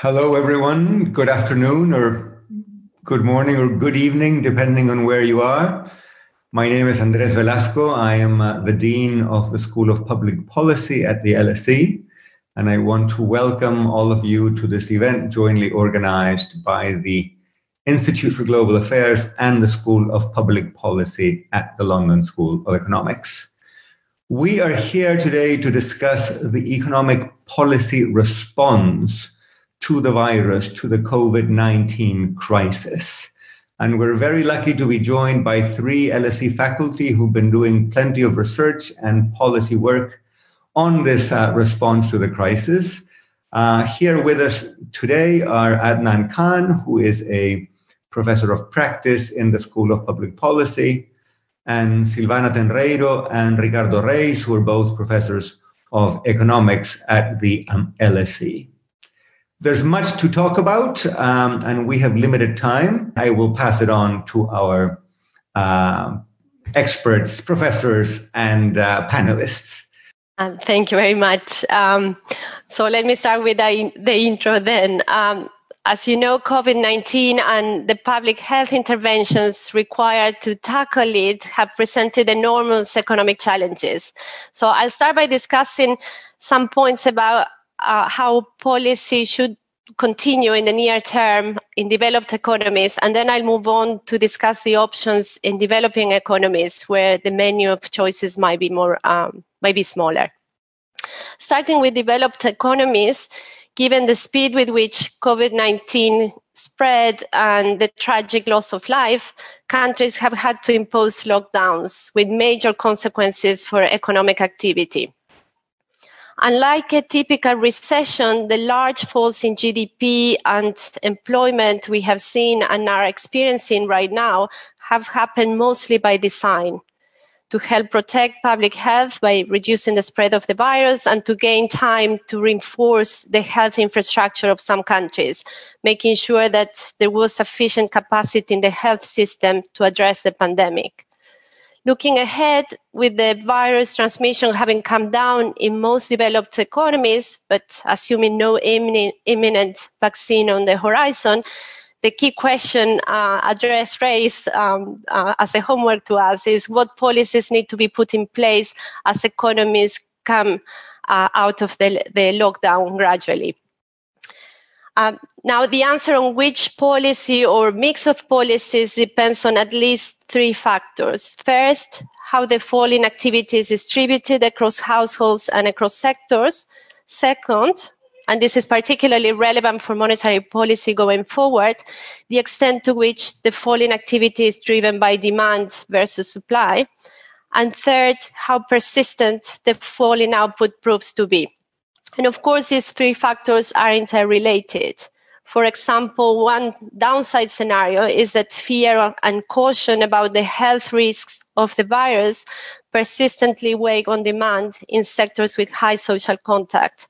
Hello, everyone. Good afternoon, or good morning, or good evening, depending on where you are. My name is Andres Velasco. I am uh, the Dean of the School of Public Policy at the LSE, and I want to welcome all of you to this event jointly organized by the Institute for Global Affairs and the School of Public Policy at the London School of Economics. We are here today to discuss the economic policy response to the virus, to the COVID 19 crisis. And we're very lucky to be joined by three LSE faculty who've been doing plenty of research and policy work on this uh, response to the crisis. Uh, here with us today are Adnan Khan, who is a professor of practice in the School of Public Policy, and Silvana Tenreyro and Ricardo Reis, who are both professors of economics at the um, LSE. There's much to talk about, um, and we have limited time. I will pass it on to our uh, experts, professors, and uh, panelists. Um, thank you very much. Um, so let me start with the, the intro then. Um, as you know, COVID-19 and the public health interventions required to tackle it have presented enormous economic challenges. So I'll start by discussing some points about uh, how policy should continue in the near term in developed economies, and then I'll move on to discuss the options in developing economies where the menu of choices might be more um, might be smaller. Starting with developed economies, given the speed with which COVID-19 spread and the tragic loss of life, countries have had to impose lockdowns with major consequences for economic activity. Unlike a typical recession, the large falls in GDP and employment we have seen and are experiencing right now have happened mostly by design to help protect public health by reducing the spread of the virus and to gain time to reinforce the health infrastructure of some countries, making sure that there was sufficient capacity in the health system to address the pandemic. Looking ahead, with the virus transmission having come down in most developed economies, but assuming no imminent, vaccine on the horizon, the key question uh, addressed raised um, uh, as a homework to us is what policies need to be put in place as economies come uh, out of the, the lockdown gradually. Um, now, the answer on which policy or mix of policies depends on at least three factors. First, how the fall in activity is distributed across households and across sectors. Second, and this is particularly relevant for monetary policy going forward, the extent to which the fall in activity is driven by demand versus supply. And third, how persistent the fall in output proves to be. And of course, these three factors are interrelated. For example, one downside scenario is that fear and caution about the health risks of the virus persistently weigh on demand in sectors with high social contact.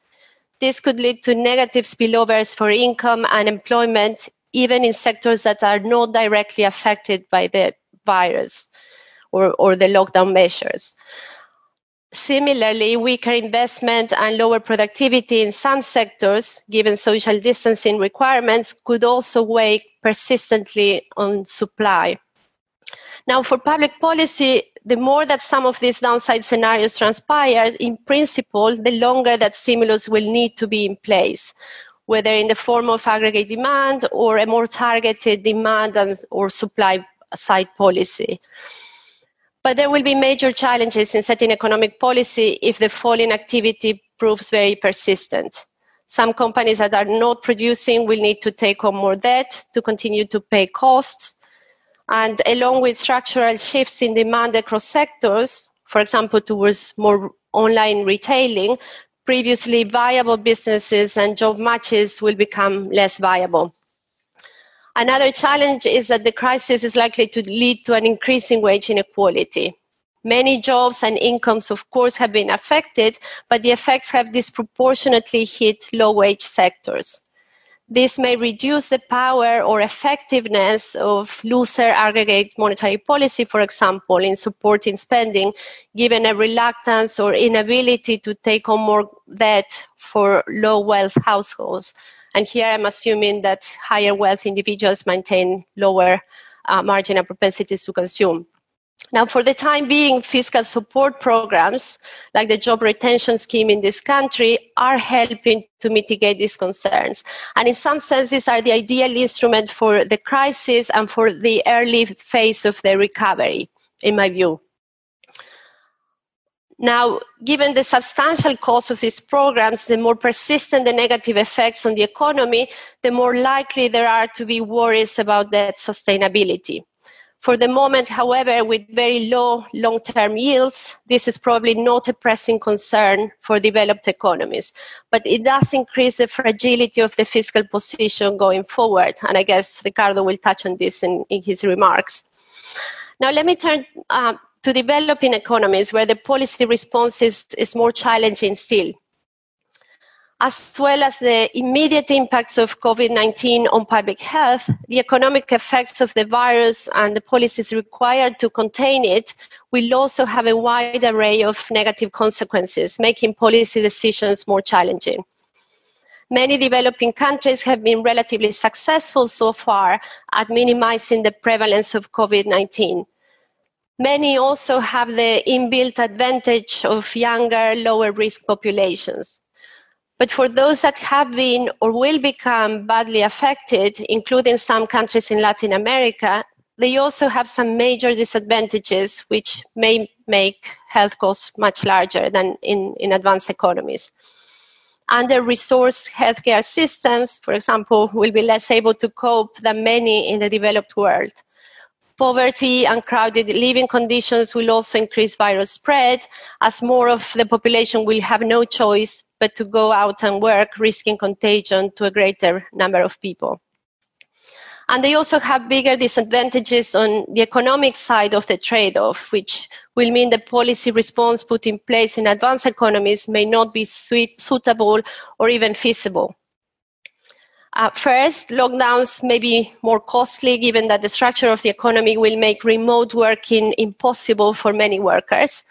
This could lead to negative spillovers for income and employment, even in sectors that are not directly affected by the virus or, or the lockdown measures. Similarly, weaker investment and lower productivity in some sectors, given social distancing requirements, could also weigh persistently on supply. Now, for public policy, the more that some of these downside scenarios transpire, in principle, the longer that stimulus will need to be in place, whether in the form of aggregate demand or a more targeted demand and, or supply side policy. But there will be major challenges in setting economic policy if the fall in activity proves very persistent. Some companies that are not producing will need to take on more debt to continue to pay costs. And along with structural shifts in demand across sectors, for example, towards more online retailing, previously viable businesses and job matches will become less viable. Another challenge is that the crisis is likely to lead to an increasing wage inequality. Many jobs and incomes, of course, have been affected, but the effects have disproportionately hit low wage sectors. This may reduce the power or effectiveness of looser aggregate monetary policy, for example, in supporting spending, given a reluctance or inability to take on more debt for low wealth households And here I'm assuming that higher wealth individuals maintain lower uh, marginal propensities to consume. Now, for the time being, fiscal support programs like the job retention scheme in this country are helping to mitigate these concerns. And in some sense, these are the ideal instrument for the crisis and for the early phase of the recovery, in my view. Now, given the substantial cost of these programs, the more persistent the negative effects on the economy, the more likely there are to be worries about that sustainability. For the moment, however, with very low long term yields, this is probably not a pressing concern for developed economies. But it does increase the fragility of the fiscal position going forward. And I guess Ricardo will touch on this in, in his remarks. Now, let me turn uh, to developing economies where the policy response is, is more challenging still as well as the immediate impacts of COVID 19 on public health, the economic effects of the virus and the policies required to contain it will also have a wide array of negative consequences, making policy decisions more challenging. Many developing countries have been relatively successful so far at minimizing the prevalence of COVID 19. Many also have the inbuilt advantage of younger, lower risk populations. But for those that have been or will become badly affected, including some countries in Latin America, they also have some major disadvantages which may make health costs much larger than in, in advanced economies. Under resourced healthcare systems, for example, will be less able to cope than many in the developed world. Poverty and crowded living conditions will also increase virus spread as more of the population will have no choice but to go out and work, risking contagion to a greater number of people. And they also have bigger disadvantages on the economic side of the trade off, which will mean the policy response put in place in advanced economies may not be suitable or even feasible. Uh, first, lockdowns may be more costly given that the structure of the economy will make remote working impossible for many workers.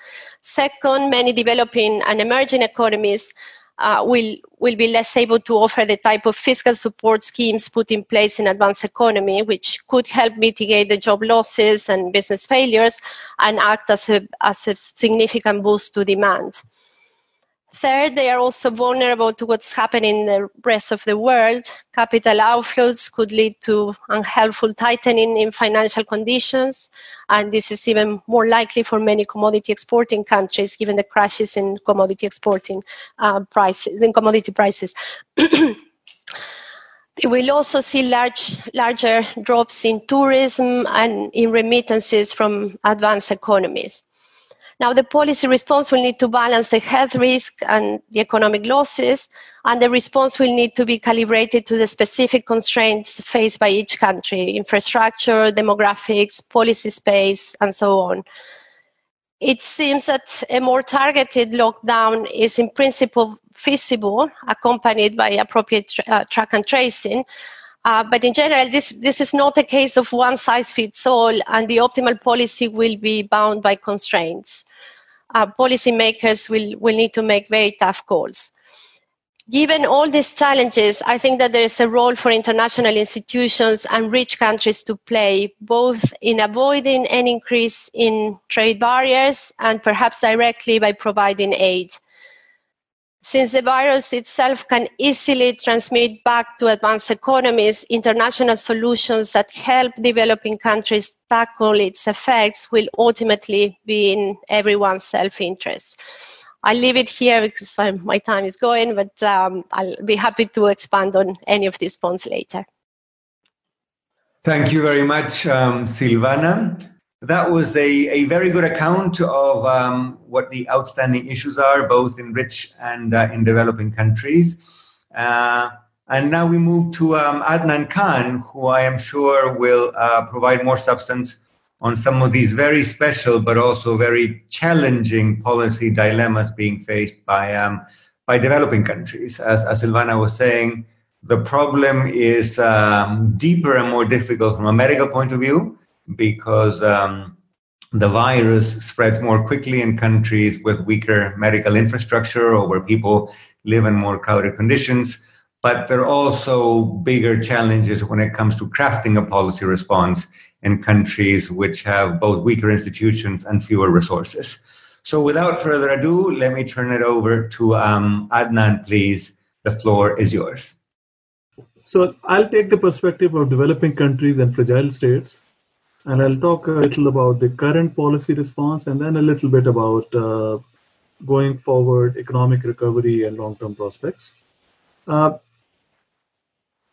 Second, many developing and emerging economies uh, will, will be less able to offer the type of fiscal support schemes put in place in advanced economy, which could help mitigate the job losses and business failures and act as a, as a significant boost to demand. Third, they are also vulnerable to what's happening in the rest of the world. Capital outflows could lead to unhelpful tightening in financial conditions, and this is even more likely for many commodity exporting countries given the crashes in commodity exporting uh, prices, in commodity prices. We will also see large, larger drops in tourism and in remittances from advanced economies. Now, the policy response will need to balance the health risk and the economic losses, and the response will need to be calibrated to the specific constraints faced by each country infrastructure, demographics, policy space, and so on. It seems that a more targeted lockdown is in principle feasible, accompanied by appropriate uh, track and tracing. Uh, but in general, this, this is not a case of one size fits all, and the optimal policy will be bound by constraints. Uh, policymakers will, will need to make very tough calls. Given all these challenges, I think that there is a role for international institutions and rich countries to play, both in avoiding an increase in trade barriers and perhaps directly by providing aid. Since the virus itself can easily transmit back to advanced economies, international solutions that help developing countries tackle its effects will ultimately be in everyone's self-interest. I'll leave it here because my time is going, but um, I'll be happy to expand on any of these points later. Thank you very much, um, Silvana that was a, a very good account of um, what the outstanding issues are, both in rich and uh, in developing countries. Uh, and now we move to um, Adnan Khan, who I am sure will uh, provide more substance on some of these very special but also very challenging policy dilemmas being faced by um, by developing countries. As, as Silvana was saying, the problem is um, deeper and more difficult from a medical point of view because um, the virus spreads more quickly in countries with weaker medical infrastructure or where people live in more crowded conditions. but there are also bigger challenges when it comes to crafting a policy response in countries which have both weaker institutions and fewer resources. So without further ado, let me turn it over to um, Adnan, please. The floor is yours. So I'll take the perspective of developing countries and fragile states, and I'll talk a little about the current policy response and then a little bit about uh, going forward economic recovery and long-term prospects. Uh,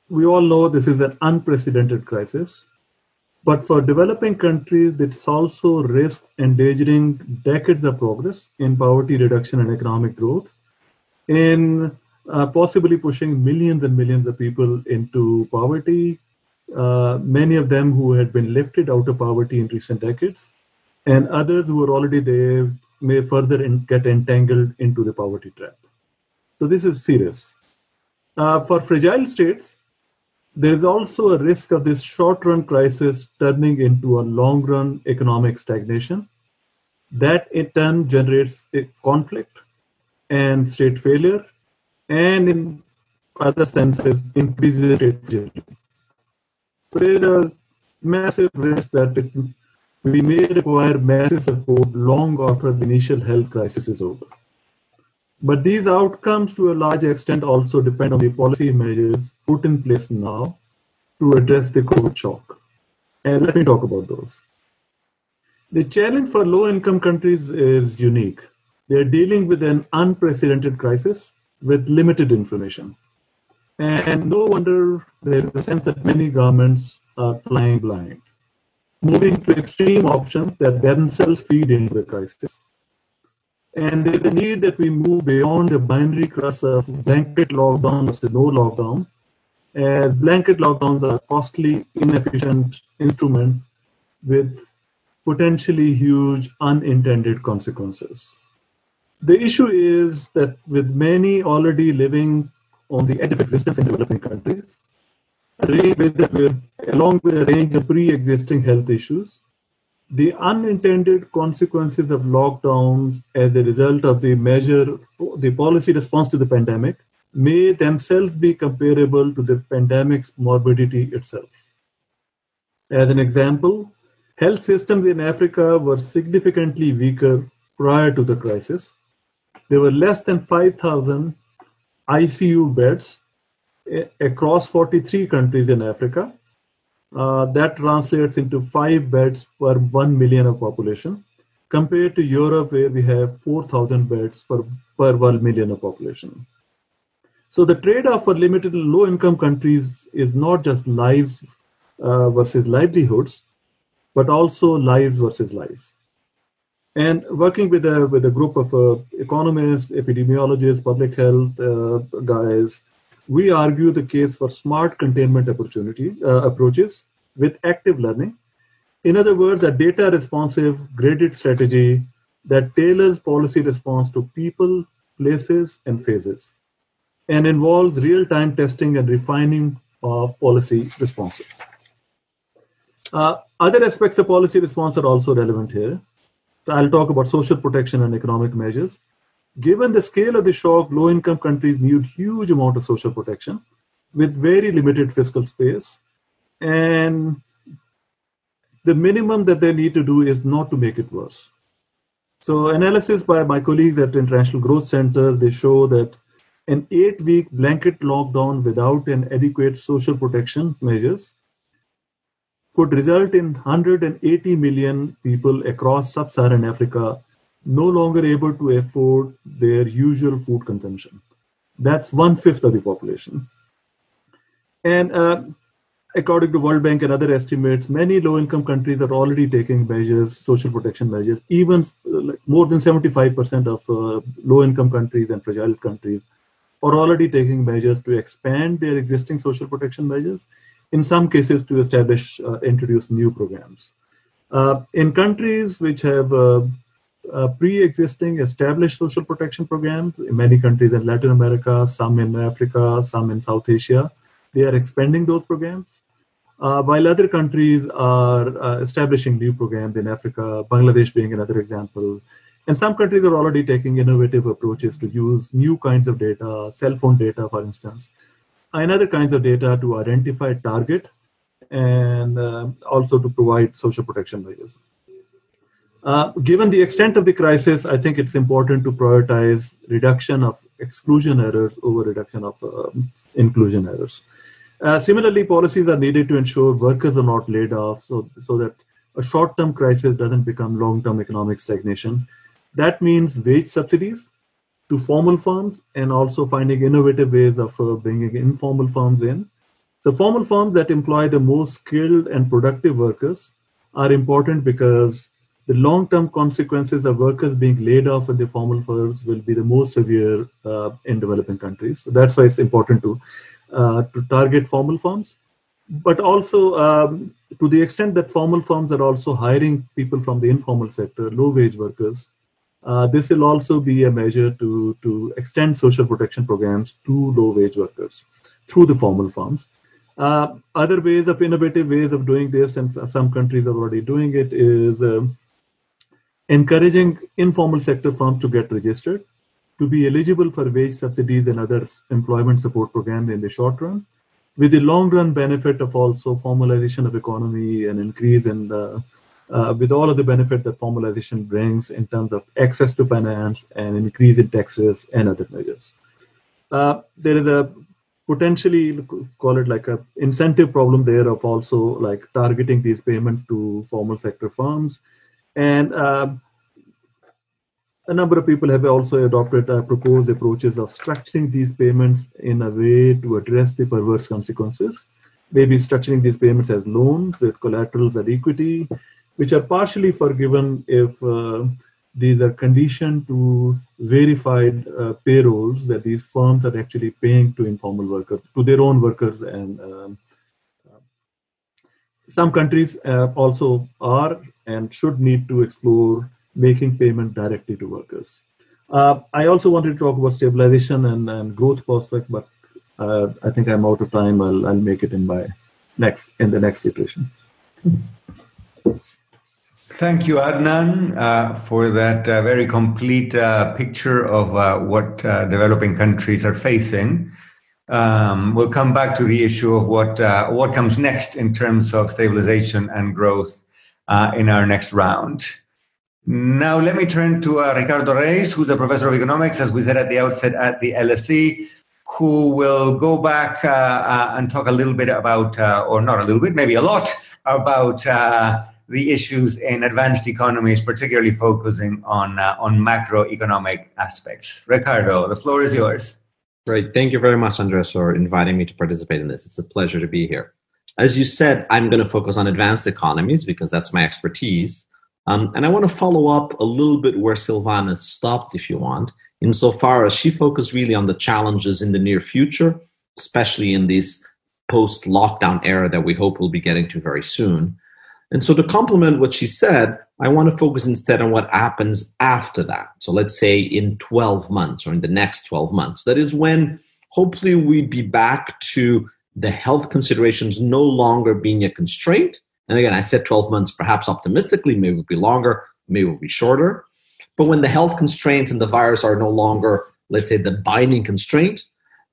we all know this is an unprecedented crisis, but for developing countries, it's also risks endangering decades of progress in poverty reduction and economic growth, in uh, possibly pushing millions and millions of people into poverty, uh, many of them who had been lifted out of poverty in recent decades, and others who are already there may further in, get entangled into the poverty trap. So this is serious. Uh, for fragile states, there is also a risk of this short-run crisis turning into a long-run economic stagnation. That in turn generates conflict and state failure, and in other senses, increases state fragility. There is a massive risk that it we may require massive support long after the initial health crisis is over. But these outcomes, to a large extent, also depend on the policy measures put in place now to address the COVID shock. And let me talk about those. The challenge for low income countries is unique. They're dealing with an unprecedented crisis with limited information. And no wonder there is a sense that many governments are flying blind moving to extreme options that themselves feed into the crisis. And there's a need that we move beyond the binary cross of blanket lockdown versus no lockdown, as blanket lockdowns are costly, inefficient instruments with potentially huge unintended consequences. The issue is that with many already living on the edge of existence in developing countries, uh, along with a range of pre-existing health issues. The unintended consequences of lockdowns as a result of the measure, the policy response to the pandemic, may themselves be comparable to the pandemic's morbidity itself. As an example, health systems in Africa were significantly weaker prior to the crisis. There were less than 5,000 ICU beds across 43 countries in Africa. Uh, that translates into five beds per 1 million of population, compared to Europe, where we have 4,000 beds per, per 1 million of population. So the trade-off for limited low-income countries is not just lives uh, versus livelihoods, but also lives versus lives. And working with a with a group of uh, economists, epidemiologists, public health uh, guys, we argue the case for smart containment opportunity uh, approaches with active learning. In other words, a data responsive graded strategy that tailors policy response to people, places, and phases, and involves real time testing and refining of policy responses. Uh, other aspects of policy response are also relevant here. I'll talk about social protection and economic measures. Given the scale of the shock, low-income countries need huge amount of social protection with very limited fiscal space. And the minimum that they need to do is not to make it worse. So analysis by my colleagues at International Growth Center, they show that an eight-week blanket lockdown without an adequate social protection measures could result in 180 million people across sub-Saharan Africa no longer able to afford their usual food consumption. That's one fifth of the population. And uh, according to World Bank and other estimates, many low-income countries are already taking measures, social protection measures. Even uh, more than 75% of uh, low-income countries and fragile countries are already taking measures to expand their existing social protection measures. In some cases, to establish, uh, introduce new programs. Uh, in countries which have uh, uh, pre-existing established social protection programs in many countries in Latin America, some in Africa, some in South Asia. They are expanding those programs. Uh, while other countries are uh, establishing new programs in Africa, Bangladesh being another example. And some countries are already taking innovative approaches to use new kinds of data, cell phone data, for instance, and other kinds of data to identify target and uh, also to provide social protection measures. Uh, given the extent of the crisis, I think it's important to prioritize reduction of exclusion errors over reduction of um, inclusion errors. Uh, similarly, policies are needed to ensure workers are not laid off so, so that a short term crisis doesn't become long term economic stagnation. That means wage subsidies to formal firms and also finding innovative ways of uh, bringing informal firms in. The formal firms that employ the most skilled and productive workers are important because the long-term consequences of workers being laid off in the formal firms will be the most severe uh, in developing countries. So that's why it's important to uh, to target formal firms, but also um, to the extent that formal firms are also hiring people from the informal sector, low-wage workers. Uh, this will also be a measure to to extend social protection programs to low-wage workers through the formal firms. Uh, other ways of innovative ways of doing this, and some countries are already doing it, is um, encouraging informal sector firms to get registered, to be eligible for wage subsidies and other employment support programs in the short run, with the long run benefit of also formalization of economy and increase in the, uh, with all of the benefit that formalization brings in terms of access to finance and increase in taxes and other measures. Uh, there is a potentially call it like a incentive problem there of also like targeting these payments to formal sector firms and um, a number of people have also adopted uh, proposed approaches of structuring these payments in a way to address the perverse consequences. Maybe structuring these payments as loans with collaterals and equity, which are partially forgiven if uh, these are conditioned to verified uh, payrolls that these firms are actually paying to informal workers, to their own workers and um, some countries uh, also are and should need to explore making payment directly to workers. Uh, I also wanted to talk about stabilization and, and growth prospects, but uh, I think I'm out of time. I'll, I'll make it in my next in the next iteration. Thank you, Adnan, uh, for that uh, very complete uh, picture of uh, what developing countries are facing. Um, we'll come back to the issue of what uh, what comes next in terms of stabilization and growth uh, in our next round. Now, let me turn to uh, Ricardo Reis, who's a professor of economics, as we said at the outset at the LSE, who will go back uh, uh, and talk a little bit about, uh, or not a little bit, maybe a lot about the issues in advanced economies, particularly focusing on on macroeconomic aspects. Ricardo, the floor is yours. Great. Thank you very much, Andres, for inviting me to participate in this. It's a pleasure to be here. As you said, I'm going to focus on advanced economies because that's my expertise. Um, and I want to follow up a little bit where Silvana stopped, if you want, insofar as she focused really on the challenges in the near future, especially in this post lockdown era that we hope we'll be getting to very soon. And so, to complement what she said, I want to focus instead on what happens after that. So, let's say in 12 months or in the next 12 months. That is when hopefully we'd be back to the health considerations no longer being a constraint. And again, I said 12 months, perhaps optimistically, maybe it'll be longer, maybe it'll be shorter. But when the health constraints and the virus are no longer, let's say, the binding constraint,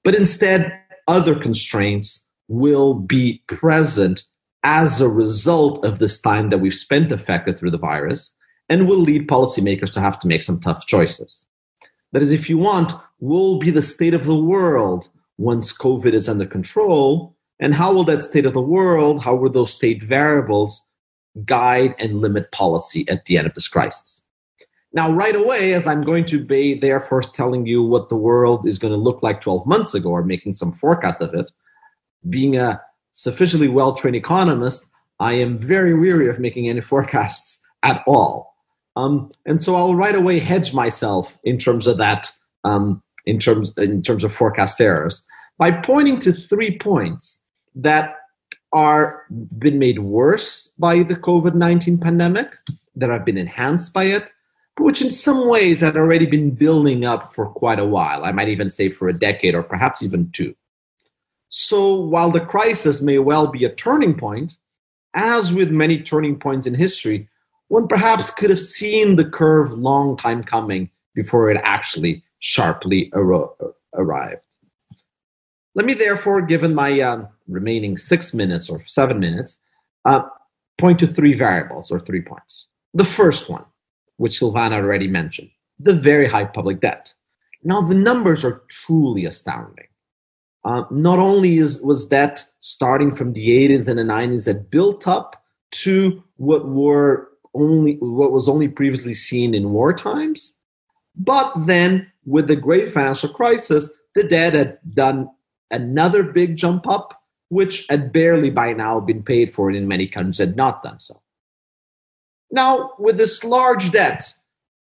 but instead other constraints will be present as a result of this time that we've spent affected through the virus and will lead policymakers to have to make some tough choices. That is, if you want, will be the state of the world once COVID is under control? And how will that state of the world, how will those state variables guide and limit policy at the end of this crisis? Now, right away, as I'm going to be therefore telling you what the world is going to look like 12 months ago or making some forecast of it, being a sufficiently well trained economist, I am very weary of making any forecasts at all. Um, and so I'll right away hedge myself in terms of that, um, in terms in terms of forecast errors, by pointing to three points that are been made worse by the COVID nineteen pandemic, that have been enhanced by it, but which in some ways had already been building up for quite a while. I might even say for a decade or perhaps even two. So while the crisis may well be a turning point, as with many turning points in history, one perhaps could have seen the curve long time coming before it actually sharply arrived. Let me therefore, given my um, remaining six minutes or seven minutes, uh, point to three variables or three points. The first one, which Silvana already mentioned, the very high public debt. Now, the numbers are truly astounding. Uh, not only is, was that starting from the 80s and the 90s that built up to what were only what was only previously seen in war times, but then with the great financial crisis, the debt had done another big jump up, which had barely by now been paid for, and in many countries had not done so. Now, with this large debt,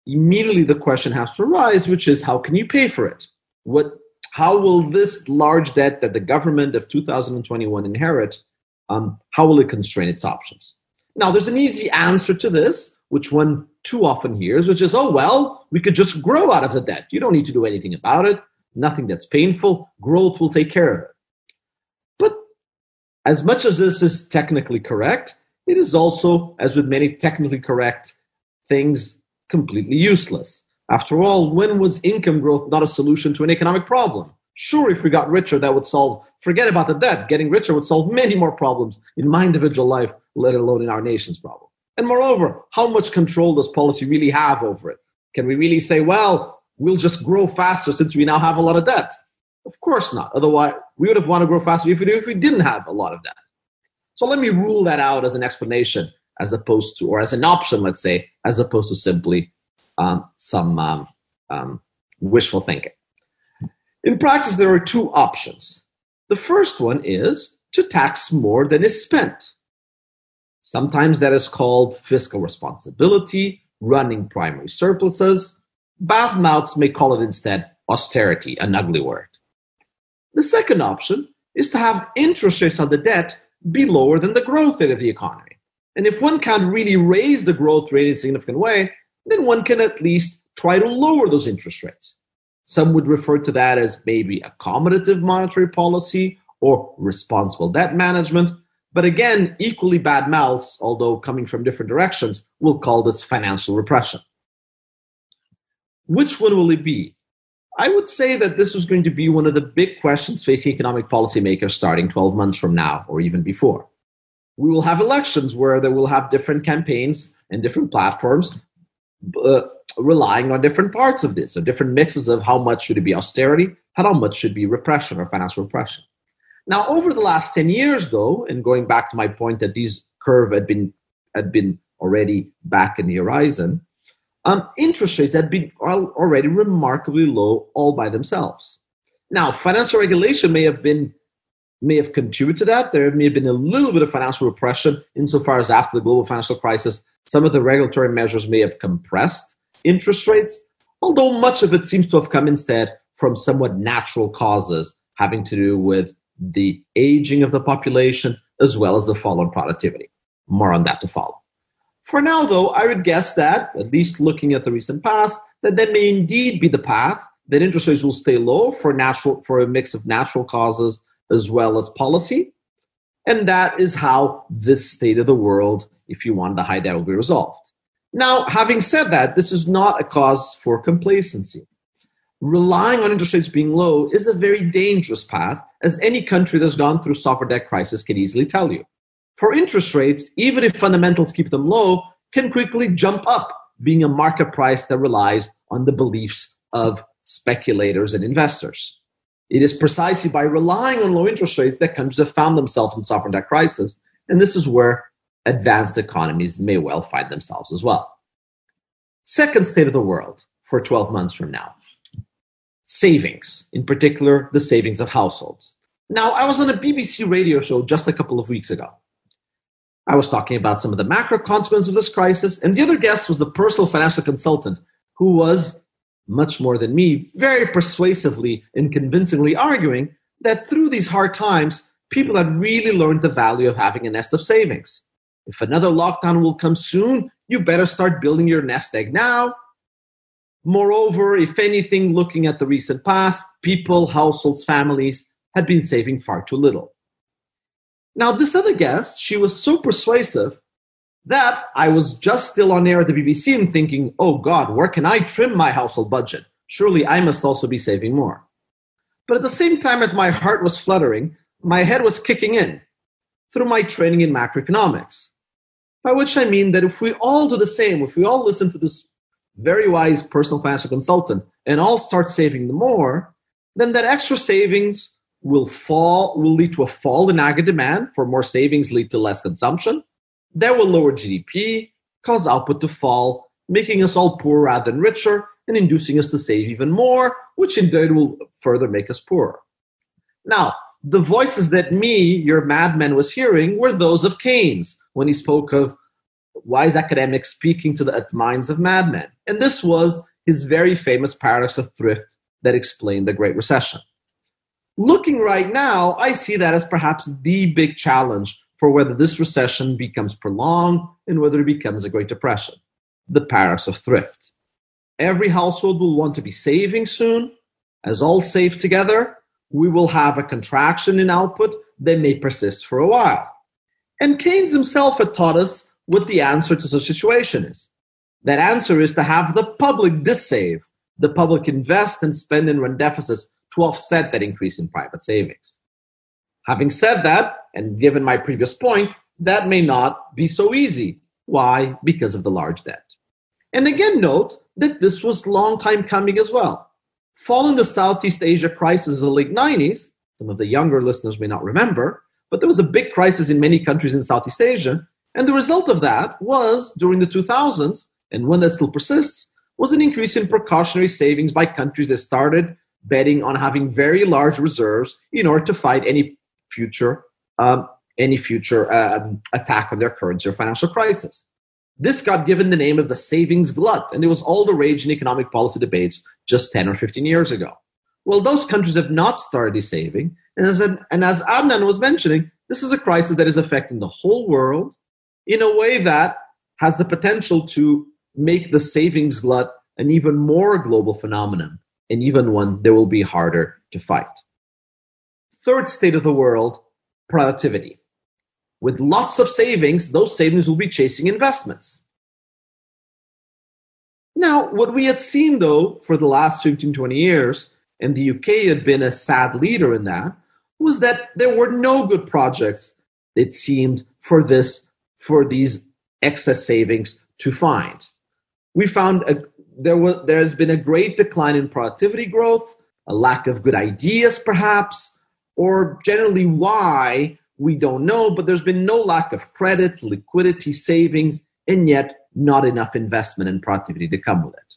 immediately the question has to arise, which is how can you pay for it? What, how will this large debt that the government of 2021 inherit, um, how will it constrain its options? Now, there's an easy answer to this, which one too often hears, which is, oh, well, we could just grow out of the debt. You don't need to do anything about it. Nothing that's painful. Growth will take care of it. But as much as this is technically correct, it is also, as with many technically correct things, completely useless. After all, when was income growth not a solution to an economic problem? Sure, if we got richer, that would solve, forget about the debt. Getting richer would solve many more problems in my individual life, let alone in our nation's problem. And moreover, how much control does policy really have over it? Can we really say, well, we'll just grow faster since we now have a lot of debt? Of course not. Otherwise, we would have wanted to grow faster if we, if we didn't have a lot of debt. So let me rule that out as an explanation as opposed to, or as an option, let's say, as opposed to simply um, some um, um, wishful thinking. In practice, there are two options. The first one is to tax more than is spent. Sometimes that is called fiscal responsibility, running primary surpluses. Bad mouths may call it instead austerity, an ugly word. The second option is to have interest rates on the debt be lower than the growth rate of the economy. And if one can't really raise the growth rate in a significant way, then one can at least try to lower those interest rates. Some would refer to that as maybe accommodative monetary policy or responsible debt management. But again, equally bad mouths, although coming from different directions, will call this financial repression. Which one will it be? I would say that this is going to be one of the big questions facing economic policymakers starting 12 months from now or even before. We will have elections where they will have different campaigns and different platforms uh, relying on different parts of this, or different mixes of how much should it be austerity, how much should be repression or financial repression. Now, over the last 10 years, though, and going back to my point that these curve had been had been already back in the horizon, um, interest rates had been already remarkably low all by themselves. Now, financial regulation may have been may have contributed to that. There may have been a little bit of financial repression insofar as after the global financial crisis, some of the regulatory measures may have compressed interest rates, although much of it seems to have come instead from somewhat natural causes having to do with the aging of the population as well as the fall in productivity. More on that to follow. For now, though, I would guess that, at least looking at the recent past, that that may indeed be the path, that interest rates will stay low for natural for a mix of natural causes as well as policy. And that is how this state of the world, if you want, the high debt will be resolved. Now, having said that, this is not a cause for complacency. Relying on interest rates being low is a very dangerous path, as any country that's gone through sovereign debt crisis can easily tell you. For interest rates, even if fundamentals keep them low, can quickly jump up, being a market price that relies on the beliefs of speculators and investors. It is precisely by relying on low interest rates that countries have found themselves in sovereign debt crisis, and this is where advanced economies may well find themselves as well. Second state of the world for 12 months from now savings, in particular, the savings of households. Now, I was on a BBC radio show just a couple of weeks ago. I was talking about some of the macro consequences of this crisis, and the other guest was the personal financial consultant who was, much more than me, very persuasively and convincingly arguing that through these hard times, people had really learned the value of having a nest of savings. If another lockdown will come soon, you better start building your nest egg now. Moreover, if anything, looking at the recent past, people, households, families had been saving far too little. Now, this other guest, she was so persuasive that I was just still on air at the BBC and thinking, oh God, where can I trim my household budget? Surely I must also be saving more. But at the same time as my heart was fluttering, my head was kicking in through my training in macroeconomics. By which I mean that if we all do the same, if we all listen to this very wise personal financial consultant and all start saving more, then that extra savings will fall will lead to a fall in aggregate demand for more savings lead to less consumption that will lower gdp cause output to fall making us all poorer rather than richer and inducing us to save even more which in turn will further make us poorer. Now the voices that me your madman was hearing were those of keynes when he spoke of wise academics speaking to the minds of madmen. And this was his very famous paradox of thrift that explained the great recession. Looking right now, I see that as perhaps the big challenge for whether this recession becomes prolonged and whether it becomes a Great Depression the paradox of thrift. Every household will want to be saving soon. As all save together, we will have a contraction in output that may persist for a while. And Keynes himself had taught us what the answer to such a situation is. That answer is to have the public dissave, the public invest and spend and run deficits to offset that increase in private savings. Having said that, and given my previous point, that may not be so easy. Why? Because of the large debt. And again, note that this was long time coming as well. Following the Southeast Asia crisis of the late 90s, some of the younger listeners may not remember, but there was a big crisis in many countries in Southeast Asia. And the result of that was, during the 2000s, and one that still persists, was an increase in precautionary savings by countries that started betting on having very large reserves in order to fight any future um, any future um, attack on their currency or financial crisis. This got given the name of the savings glut, and it was all the rage in economic policy debates just 10 or 15 years ago. Well, those countries have not started saving, and as, an, and as Adnan was mentioning, this is a crisis that is affecting the whole world in a way that has the potential to make the savings glut an even more global phenomenon and even one that will be harder to fight. Third state of the world, productivity. With lots of savings, those savings will be chasing investments. Now, what we had seen though for the last 15, 20 years, and the UK had been a sad leader in that, was that there were no good projects, it seemed, for this, for these excess savings to find. We found a there was there has been a great decline in productivity growth, a lack of good ideas, perhaps, or generally why we don't know. But there's been no lack of credit, liquidity, savings, and yet not enough investment and productivity to come with it.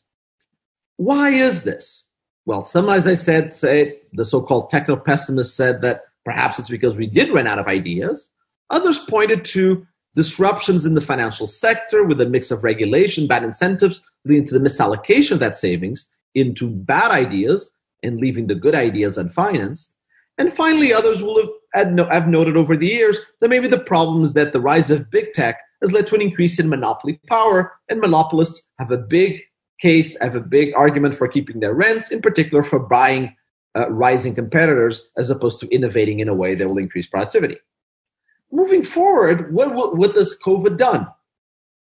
Why is this? Well, some, as I said, say the so-called techno pessimists said that perhaps it's because we did run out of ideas. Others pointed to disruptions in the financial sector with a mix of regulation, bad incentives, leading to the misallocation of that savings into bad ideas and leaving the good ideas unfinanced. And finally, others will have, have noted over the years that maybe the problem is that the rise of big tech has led to an increase in monopoly power, and monopolists have a big case, have a big argument for keeping their rents, in particular for buying uh, rising competitors as opposed to innovating in a way that will increase productivity. Moving forward, what, what, what has COVID done?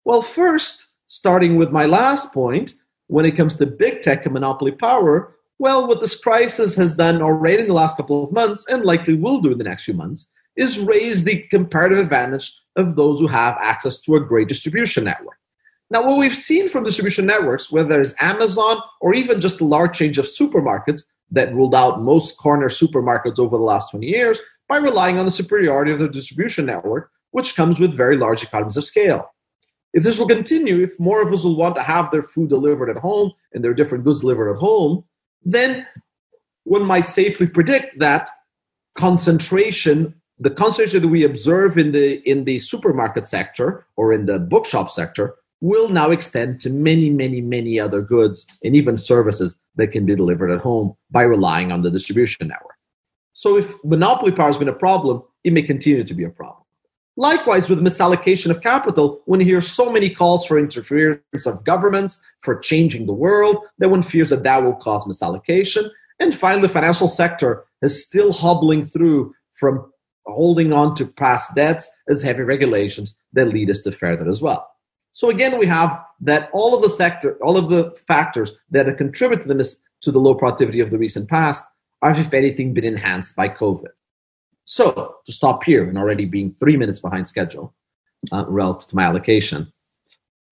Well, first, starting with my last point, when it comes to big tech and monopoly power, well, what this crisis has done already in the last couple of months, and likely will do in the next few months, is raise the comparative advantage of those who have access to a great distribution network. Now, what we've seen from distribution networks, whether it's Amazon or even just a large change of supermarkets that ruled out most corner supermarkets over the last 20 years by relying on the superiority of the distribution network, which comes with very large economies of scale. If this will continue, if more of us will want to have their food delivered at home and their different goods delivered at home, then one might safely predict that concentration, the concentration that we observe in the in the supermarket sector or in the bookshop sector, will now extend to many, many, many other goods and even services that can be delivered at home by relying on the distribution network. So if monopoly power has been a problem, it may continue to be a problem. Likewise, with misallocation of capital, when you hear so many calls for interference of governments, for changing the world, that one fears that that will cause misallocation. And finally, the financial sector is still hobbling through from holding on to past debts as heavy regulations that lead us to fare that as well. So again, we have that all of the sector, all of the factors that have contributed to, this, to the low productivity of the recent past or if anything been enhanced by COVID. So to stop here and already being three minutes behind schedule uh, relative to my allocation,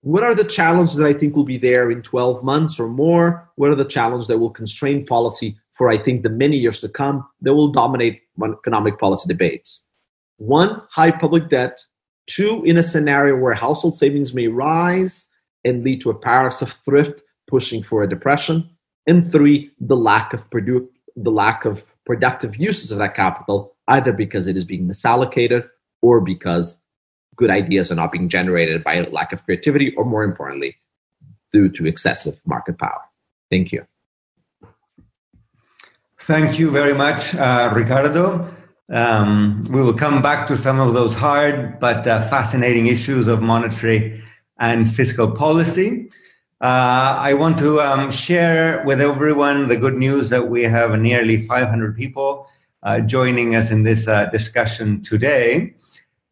what are the challenges that I think will be there in 12 months or more? What are the challenges that will constrain policy for, I think, the many years to come that will dominate economic policy debates? One, high public debt. Two, in a scenario where household savings may rise and lead to a paradox of thrift pushing for a depression. And three, the lack of produ- the lack of productive uses of that capital, either because it is being misallocated or because good ideas are not being generated by lack of creativity, or more importantly, due to excessive market power. Thank you. Thank you very much, uh, Ricardo. Um, we will come back to some of those hard but uh, fascinating issues of monetary and fiscal policy. Uh, I want to um, share with everyone the good news that we have nearly 500 people uh, joining us in this uh, discussion today.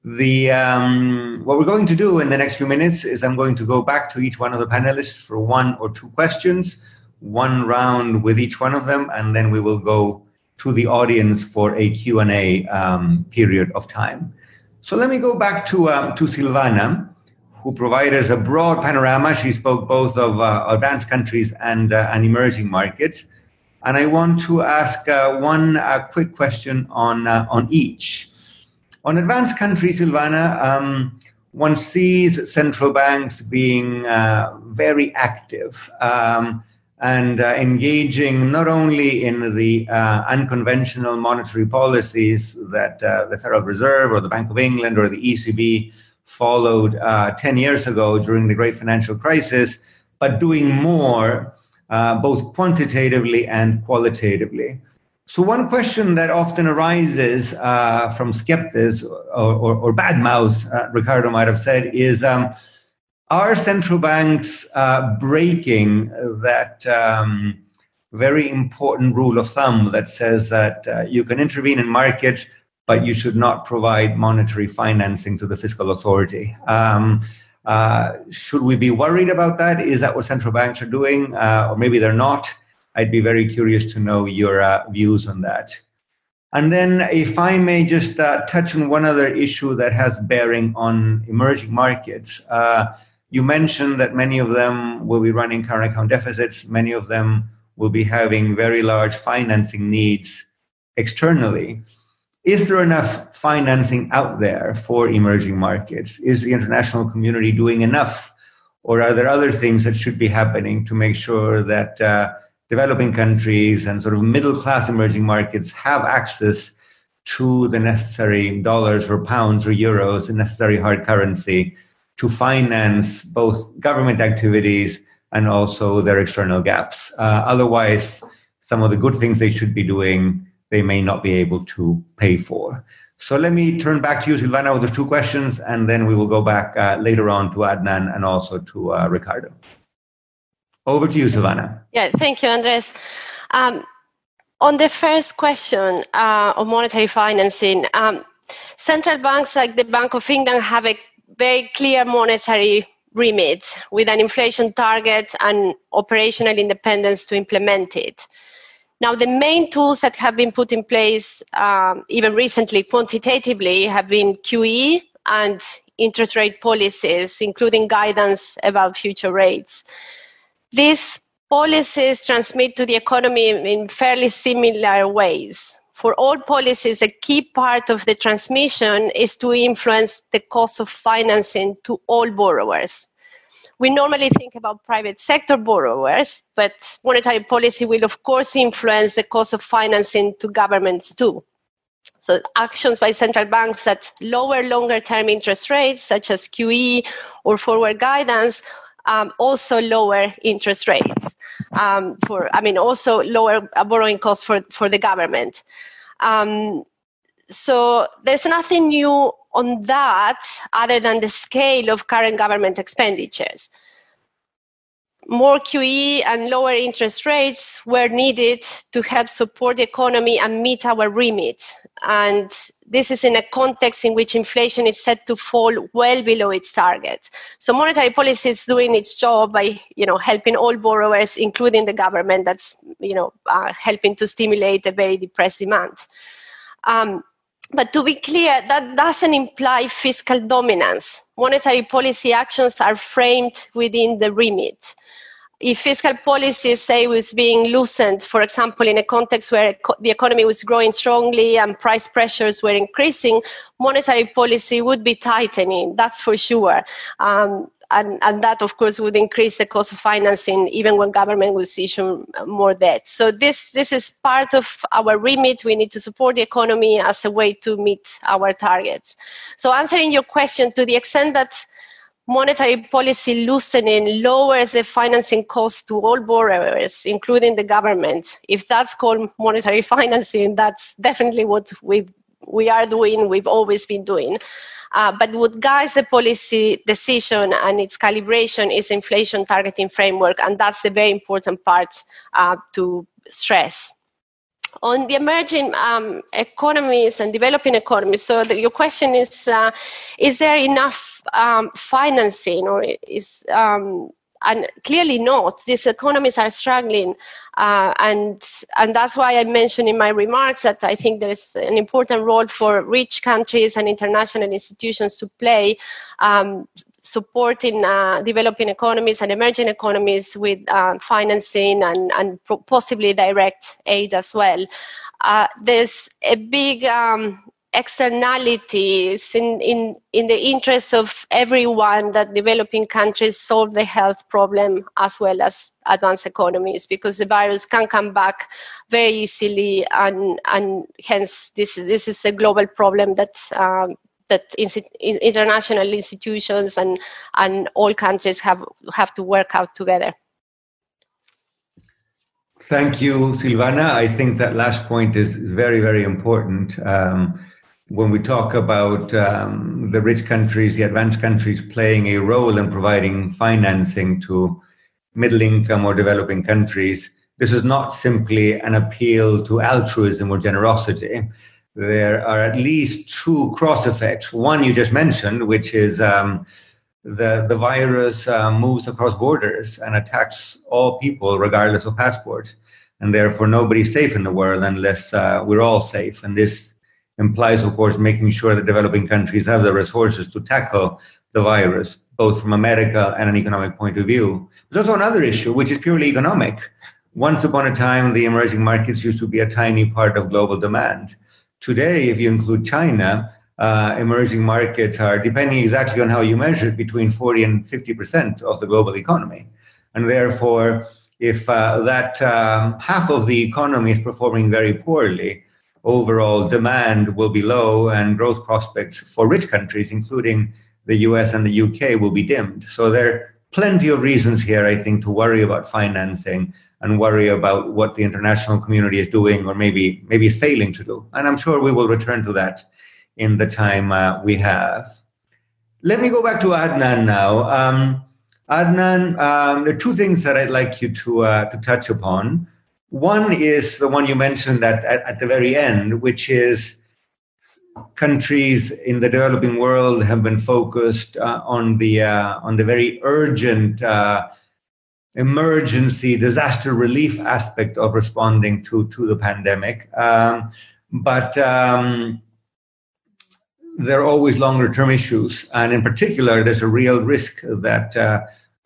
The um, what we're going to do in the next few minutes is I'm going to go back to each one of the panelists for one or two questions, one round with each one of them, and then we will go to the audience for a Q&A um, period of time. So let me go back to um, to Silvana, who provided us a broad panorama. She spoke both of uh, advanced countries and uh, and emerging markets, and I want to ask uh, one uh, quick question on uh, on each. On advanced countries, Silvana, um, one sees central banks being uh, very active um, and uh, engaging not only in the uh, unconventional monetary policies that uh, the Federal Reserve or the Bank of England or the ECB followed uh, 10 years ago during the great financial crisis, but doing more uh, both quantitatively and qualitatively. So one question that often arises uh, from skeptics or, or, or bad mouths, uh, Ricardo might have said, is um, are central banks uh, breaking that um, very important rule of thumb that says that uh, you can intervene in markets, but you should not provide monetary financing to the fiscal authority? Um, should we be worried about that? Is that what central banks are doing? Uh, or maybe they're not? I'd be very curious to know your uh, views on that. And then, if I may just uh, touch on one other issue that has bearing on emerging markets. Uh, you mentioned that many of them will be running current account deficits, many of them will be having very large financing needs externally. Is there enough financing out there for emerging markets? Is the international community doing enough? Or are there other things that should be happening to make sure that uh, developing countries and sort of middle class emerging markets have access to the necessary dollars or pounds or euros, the necessary hard currency to finance both government activities and also their external gaps. Uh, otherwise, some of the good things they should be doing, they may not be able to pay for. So let me turn back to you, Silvana, with the two questions, and then we will go back uh, later on to Adnan and also to uh, Ricardo. Over to you, Silvana. Yeah, thank you, Andres. Um, on the first question uh, of monetary financing, um, central banks like the Bank of England have a very clear monetary remit with an inflation target and operational independence to implement it. Now, the main tools that have been put in place, um, even recently quantitatively, have been QE and interest rate policies, including guidance about future rates. These policies transmit to the economy in fairly similar ways. For all policies, a key part of the transmission is to influence the cost of financing to all borrowers. We normally think about private sector borrowers, but monetary policy will, of course, influence the cost of financing to governments too. So actions by central banks that lower longer term interest rates, such as QE or forward guidance, um, also lower interest rates um, for, I mean, also lower borrowing costs for, for the government. Um, so there's nothing new on that other than the scale of current government expenditures. more QE and lower interest rates were needed to help support the economy and meet our remit. And this is in a context in which inflation is set to fall well below its target. So monetary policy is doing its job by, you know, helping all borrowers, including the government, that's, you know, uh, helping to stimulate a very depressed demand. Um, but to be clear, that doesn't imply fiscal dominance. Monetary policy actions are framed within the remit. If fiscal policy, say, was being loosened, for example, in a context where the economy was growing strongly and price pressures were increasing, monetary policy would be tightening, that's for sure. Um, and, and that of course would increase the cost of financing even when government would issue more debt. So this this is part of our remit. We need to support the economy as a way to meet our targets. So answering your question to the extent that monetary policy loosening lowers the financing cost to all borrowers, including the government. If that's called monetary financing, that's definitely what we we are doing, we've always been doing. Uh, but what guides the policy decision and its calibration is inflation targeting framework, and that's the very important part uh, to stress. On the emerging um, economies and developing economies, so the, your question is: uh, Is there enough um, financing, or is um, and clearly not. These economies are struggling, uh, and and that's why I mentioned in my remarks that I think there is an important role for rich countries and international institutions to play. Um, supporting uh, developing economies and emerging economies with uh, financing and, and possibly direct aid as well. Uh, there's a big um, externalities in, in, in the interest of everyone that developing countries solve the health problem as well as advanced economies because the virus can come back very easily and, and hence this, this is a global problem that um, that international institutions and, and all countries have, have to work out together. Thank you, Silvana. I think that last point is, is very, very important. Um, when we talk about um, the rich countries, the advanced countries playing a role in providing financing to middle income or developing countries, this is not simply an appeal to altruism or generosity. There are at least two cross effects. One you just mentioned, which is um, the, the virus uh, moves across borders and attacks all people regardless of passport. And therefore, nobody's safe in the world unless uh, we're all safe. And this implies, of course, making sure that developing countries have the resources to tackle the virus, both from a medical and an economic point of view. There's also another issue, which is purely economic. Once upon a time, the emerging markets used to be a tiny part of global demand. Today, if you include China, uh, emerging markets are, depending exactly on how you measure it, between 40 and 50% of the global economy. And therefore, if uh, that um, half of the economy is performing very poorly, overall demand will be low and growth prospects for rich countries, including the US and the UK, will be dimmed. So there are plenty of reasons here, I think, to worry about financing and worry about what the international community is doing or maybe maybe is failing to do. And I'm sure we will return to that in the time uh, we have. Let me go back to Adnan now. Um, Adnan, um, there are two things that I'd like you to uh, to touch upon. One is the one you mentioned at, at, at the very end, which is countries in the developing world have been focused uh, on the uh, on the very urgent uh, emergency disaster relief aspect of responding to to the pandemic, um, but um, there are always longer term issues, and in particular, there's a real risk that uh,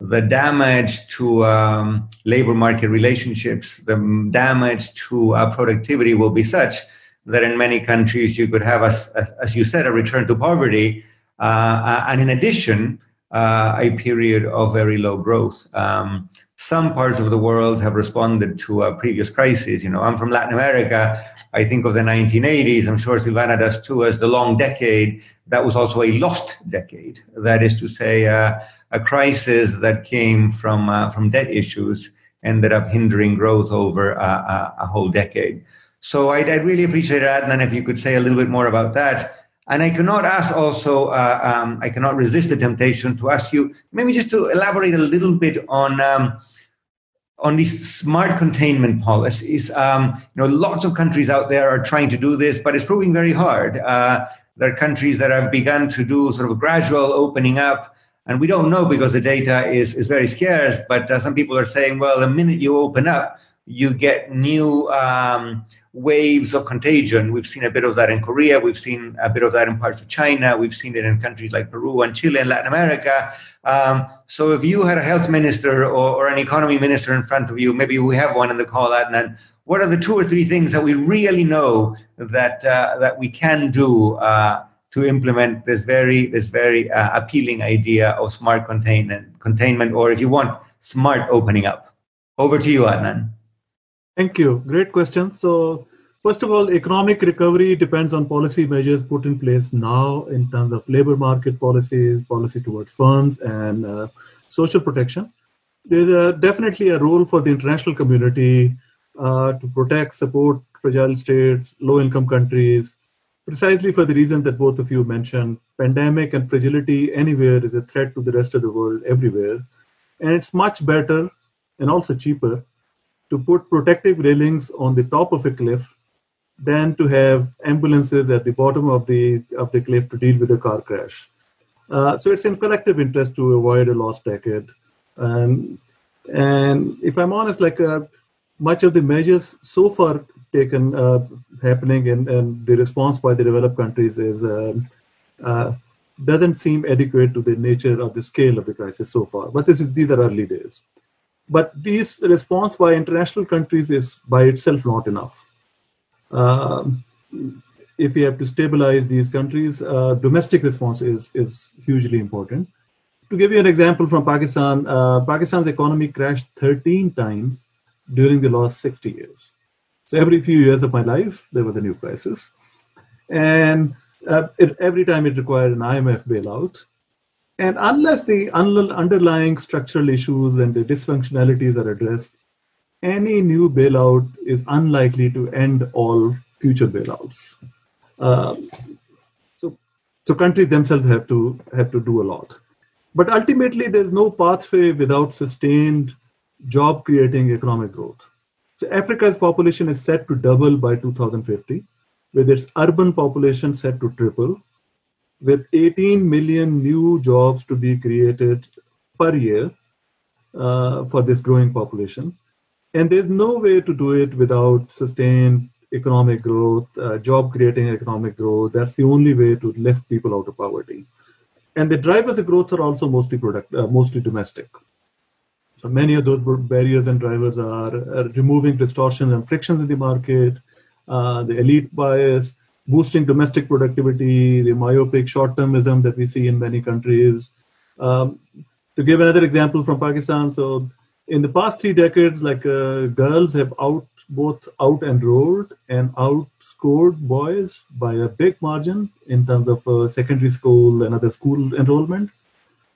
the damage to um, labor market relationships, the damage to uh, productivity will be such that in many countries you could have, as, as you said, a return to poverty, uh, and in addition, uh, a period of very low growth. Um, some parts of the world have responded to a previous crises. You know, I'm from Latin America. I think of the 1980s. I'm sure Silvana does too, as the long decade. That was also a lost decade. That is to say, uh, a crisis that came from uh, from debt issues ended up hindering growth over a, a whole decade. So I'd, I'd, really appreciate it, Adnan, if you could say a little bit more about that. And I cannot ask also, uh, um, I cannot resist the temptation to ask you maybe just to elaborate a little bit on um, on these smart containment policies. Um, you know, lots of countries out there are trying to do this, but it's proving very hard. Uh, there are countries that have begun to do sort of a gradual opening up, and we don't know because the data is, is very scarce. But uh, some people are saying, well, the minute you open up, you get new um, waves of contagion. We've seen a bit of that in Korea. We've seen a bit of that in parts of China. We've seen it in countries like Peru and Chile and Latin America. Um, so if you had a health minister or, or, an economy minister in front of you, maybe we have one in the call, Adnan. What are the two or three things that we really know that uh, that we can do uh, to implement this very this very uh, appealing idea of smart containment, containment, or if you want, smart opening up? Over to you, Adnan. Thank you. Great question. So, first of all, economic recovery depends on policy measures put in place now in terms of labor market policies, policy towards firms and uh, social protection. There's a, definitely a role for the international community uh, to protect, support fragile states, low income countries, precisely for the reason that both of you mentioned. Pandemic and fragility anywhere is a threat to the rest of the world everywhere. And it's much better and also cheaper to put protective railings on the top of a cliff than to have ambulances at the bottom of the of the cliff to deal with a car crash. Uh, so it's in collective interest to avoid a lost decade. Um, and if I'm honest, like uh, much of the measures so far taken uh, happening and, the response by the developed countries is um, uh, doesn't seem adequate to the nature of the scale of the crisis so far. But is, these are early days. But this response by international countries is by itself not enough. Um, if we have to stabilize these countries, uh, domestic response is, is hugely important. To give you an example from Pakistan, uh, Pakistan's economy crashed 13 times during the last 60 years. So every few years of my life, there was a new crisis. And uh, it, every time it required an IMF bailout. And unless the underlying structural issues and the dysfunctionalities are addressed, any new bailout is unlikely to end all future bailouts. Uh, so, so countries themselves have to have to do a lot. But ultimately, there's no pathway without sustained job-creating economic growth. So Africa's population is set to double by 2050, with its urban population set to triple, with 18 million new jobs to be created per year uh, for this growing population. And there's no way to do it without sustained economic growth, uh, job creating economic growth. That's the only way to lift people out of poverty. And the drivers of growth are also mostly product, uh, mostly domestic. So many of those barriers and drivers are, are removing distortions and frictions in the market, uh, the elite bias, boosting domestic productivity, the myopic short-termism that we see in many countries. Um, to give another example from Pakistan, so in the past three decades, like uh, girls have out both out enrolled and outscored boys by a big margin in terms of uh, secondary school and other school enrollment.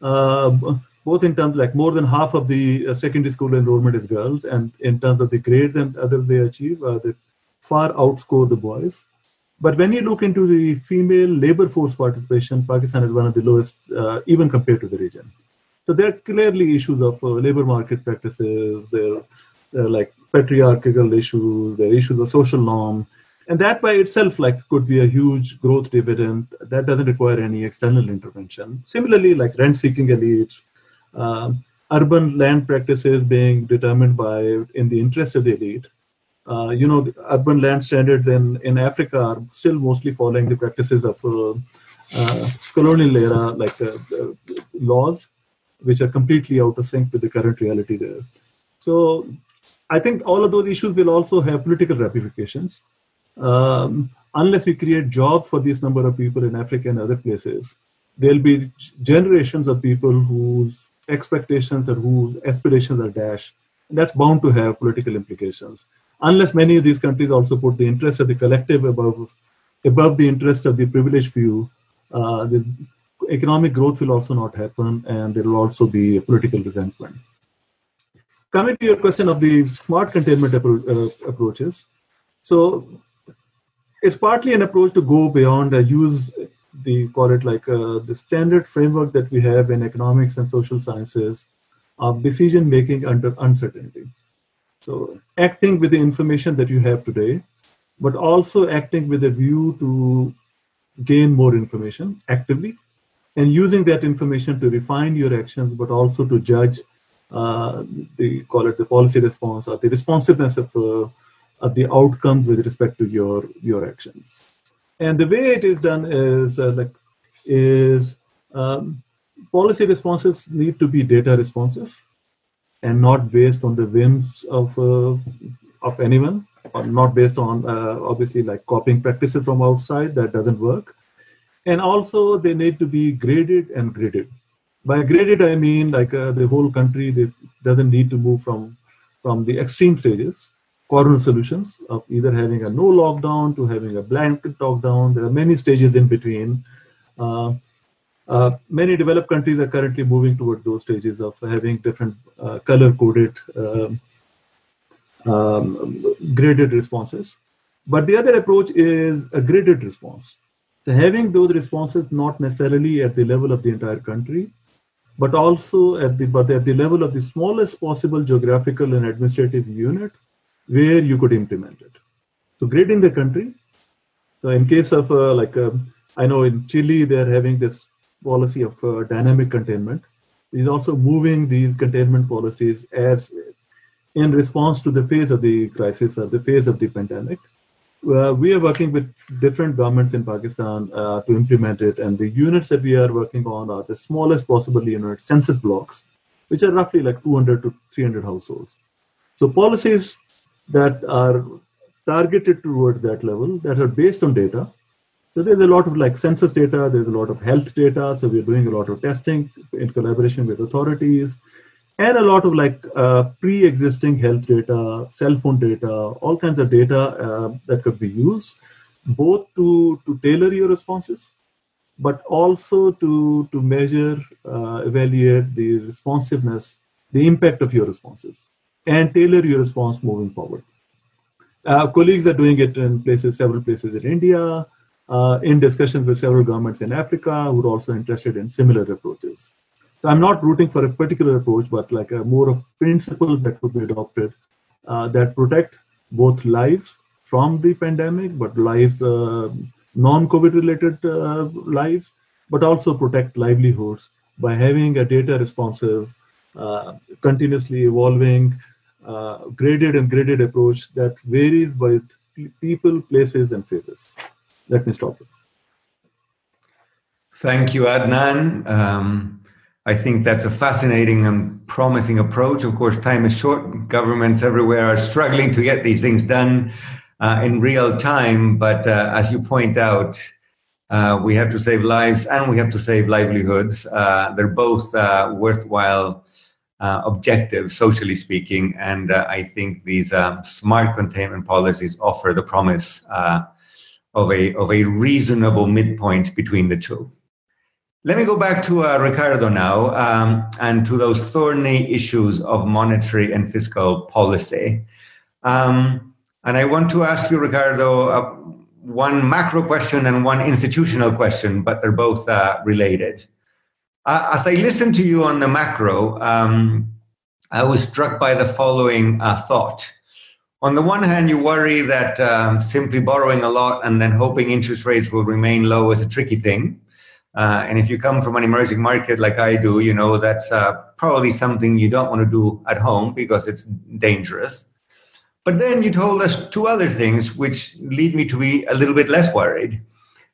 Uh, both in terms like more than half of the uh, secondary school enrollment is girls, and in terms of the grades and others they achieve, uh, they far outscore the boys. But when you look into the female labor force participation, Pakistan is one of the lowest, uh, even compared to the region. So there are clearly issues of labor market practices. There, are like patriarchal issues. There are issues of social norm, and that by itself like could be a huge growth dividend. That doesn't require any external intervention. Similarly, like rent-seeking elites, um, urban land practices being determined by in the interest of the elite uh, you know, urban land standards in, in Africa are still mostly following the practices of uh, uh, colonial era, like uh, laws, which are completely out of sync with the current reality there. So I think all of those issues will also have political ramifications. Um, unless we create jobs for this number of people in Africa and other places, there'll be generations of people whose expectations or whose aspirations are dashed. That's bound to have political implications unless many of these countries also put the interest of the collective above above the interest of the privileged few, uh, the economic growth will also not happen, and there will also be political resentment. Coming to your question of the smart containment uh, approaches, so it's partly an approach to go beyond a use the call it like uh, the standard framework that we have in economics and social sciences of decision making under uncertainty. So acting with the information that you have today, but also acting with a view to gain more information actively and using that information to refine your actions, but also to judge uh, the call it the policy response or the responsiveness of, uh, of the outcomes with respect to your your actions. And the way it is done is uh, like is um, policy responses need to be data responsive and not based on the whims of uh, of anyone or not based on uh, obviously like copying practices from outside. That doesn't work. And also they need to be graded and graded. By graded i mean like uh, the whole country they, doesn't need to move from from the extreme stages corner solutions of either having a no lockdown to having a blanket lockdown there are many stages in between. Uh, uh, many developed countries are currently moving toward those stages of having different uh, color coded um, um, graded responses. But the other approach is a graded response. So having those responses not necessarily at the level of the entire country, but also at the but at the level of the smallest possible geographical and administrative unit where you could implement it. So grading the country. So in case of uh, like uh, I know in Chile they're having this policy of uh, dynamic containment. Is also moving these containment policies as in response to the phase of the crisis or the phase of the pandemic uh, we are working with different governments in Pakistan uh, to implement it, and the units that we are working on are the smallest possible units, census blocks, which are roughly like 200 to 300 households. So policies that are targeted towards that level, that are based on data. So there's a lot of like census data, there's a lot of health data. So we're doing a lot of testing in collaboration with authorities and a lot of like uh, pre-existing health data, cell phone data, all kinds of data uh, that could be used, both to to tailor your responses, but also to to measure, uh, evaluate the responsiveness, the impact of your responses, and tailor your response moving forward. Uh, colleagues are doing it in places, several places in India, uh, in discussions with several governments in Africa who are also interested in similar approaches. So I'm not rooting for a particular approach, but like a more of principles that could be adopted uh, that protect both lives from the pandemic, but lives uh, non-COVID related uh, lives, but also protect livelihoods by having a data responsive, uh, continuously evolving, uh, graded and graded approach that varies by people, places, and phases. Let me stop. Thank you, Adnan. Um, I think that's a fascinating and promising approach. Of course, time is short. Governments everywhere are struggling to get these things done uh, in real time. But uh, as you point out, uh, we have to save lives and we have to save livelihoods. Uh, they're both uh, worthwhile uh, objectives, socially speaking. And I think these smart containment policies offer the promise of a of a reasonable midpoint between the two. Let me go back to uh, Ricardo now um, and to those thorny issues of monetary and fiscal policy. Um, and I want to ask you, Ricardo, uh, one macro question and one institutional question, but they're both uh, related. Uh, as I listened to you on the macro, um, I was struck by the following uh, thought. On the one hand, you worry that um, simply borrowing a lot and then hoping interest rates will remain low is a tricky thing. Uh, and if you come from an emerging market like I do, you know that's uh, probably something you don't want to do at home because it's dangerous. But then you told us two other things which lead me to be a little bit less worried.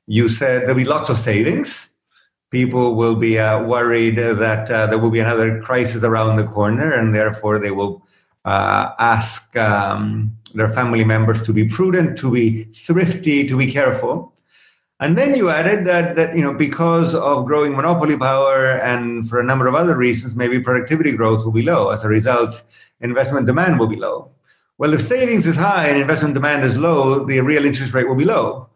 You said there'll be lots of savings. People will be uh, worried that uh, there will be another crisis around the corner, and therefore they will uh, ask um, their family members to be prudent, to be thrifty, to be careful. And then you added that, that you know, because of growing monopoly power and for a number of other reasons, maybe productivity growth will be low. As a result, investment demand will be low. Well, if savings is high and investment demand is low, the real interest rate will be low.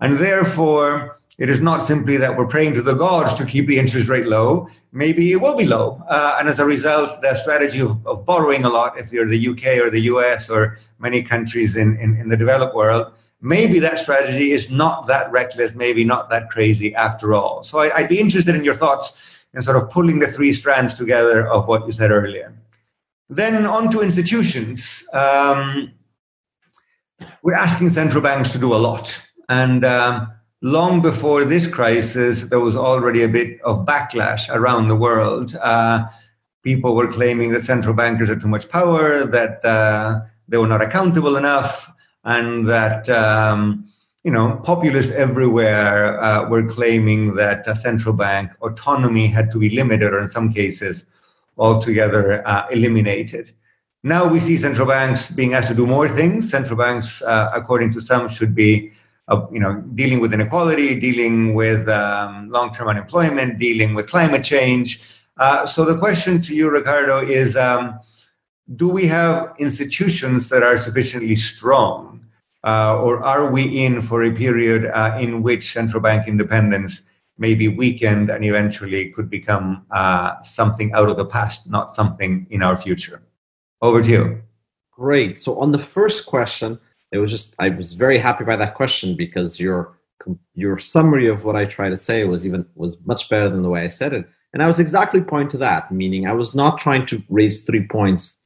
And therefore, it is not simply that we're praying to the gods to keep the interest rate low. Maybe it will be low. Uh, and as a result, the strategy of, of borrowing a lot, if you're the UK or the US or many countries in, in, in the developed world, maybe that strategy is not that reckless, maybe not that crazy after all. So I, would be interested in your thoughts in sort of pulling the three strands together of what you said earlier. Then on to institutions. Um, we're asking central banks to do a lot. And um, long before this crisis, there was already a bit of backlash around the world. Uh, people were claiming that central bankers had too much power, that uh, they were not accountable enough, and that um, you know populists everywhere uh, were claiming that central bank autonomy had to be limited, or in some cases, altogether uh, eliminated. Now we see central banks being asked to do more things. Central banks, uh, according to some, should be uh, you know, dealing with inequality, dealing with um, long-term unemployment, dealing with climate change. Uh, so the question to you, Ricardo, is: um, Do we have institutions that are sufficiently strong, uh, or are we in for a period uh, in which central bank independence may be weakened and eventually could become uh, something out of the past, not something in our future? Over to you. Great. So on the first question it was just I was very happy by that question because your your summary of what I try to say was even was much better than the way I said it, and I was exactly pointing to that. Meaning, I was not trying to raise three points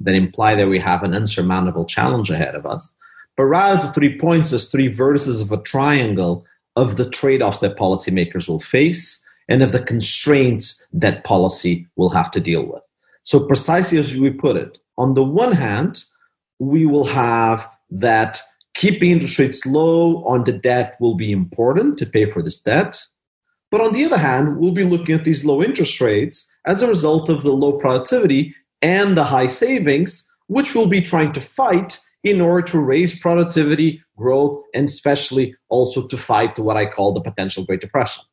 that imply that we have an insurmountable challenge ahead of us, but rather the three points as three vertices of a triangle of the trade-offs that policymakers will face and of the constraints that policy will have to deal with. So precisely as we put it, on the one hand, we will have that keeping interest rates low on the debt will be important to pay for this debt. But on the other hand, we'll be looking at these low interest rates as a result of the low productivity and the high savings, which we'll be trying to fight in order to raise productivity, growth, and especially also to fight what I call the potential Great Depression.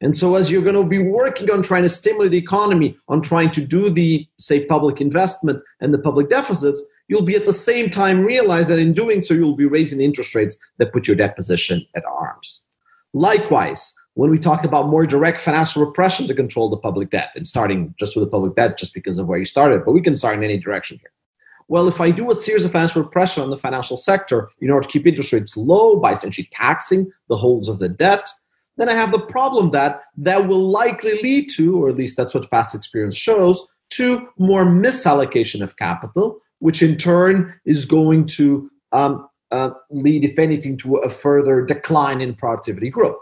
And so, as you're going to be working on trying to stimulate the economy, on trying to do the, say, public investment and the public deficits, you'll be at the same time realize that in doing so, you'll be raising interest rates that put your debt position at arms. Likewise, when we talk about more direct financial repression to control the public debt, and starting just with the public debt just because of where you started, but we can start in any direction here. Well, if I do a series of financial repression on the financial sector in order to keep interest rates low by essentially taxing the holders of the debt, then I have the problem that that will likely lead to, or at least that's what past experience shows, to more misallocation of capital, which in turn is going to um, uh, lead, if anything, to a further decline in productivity growth.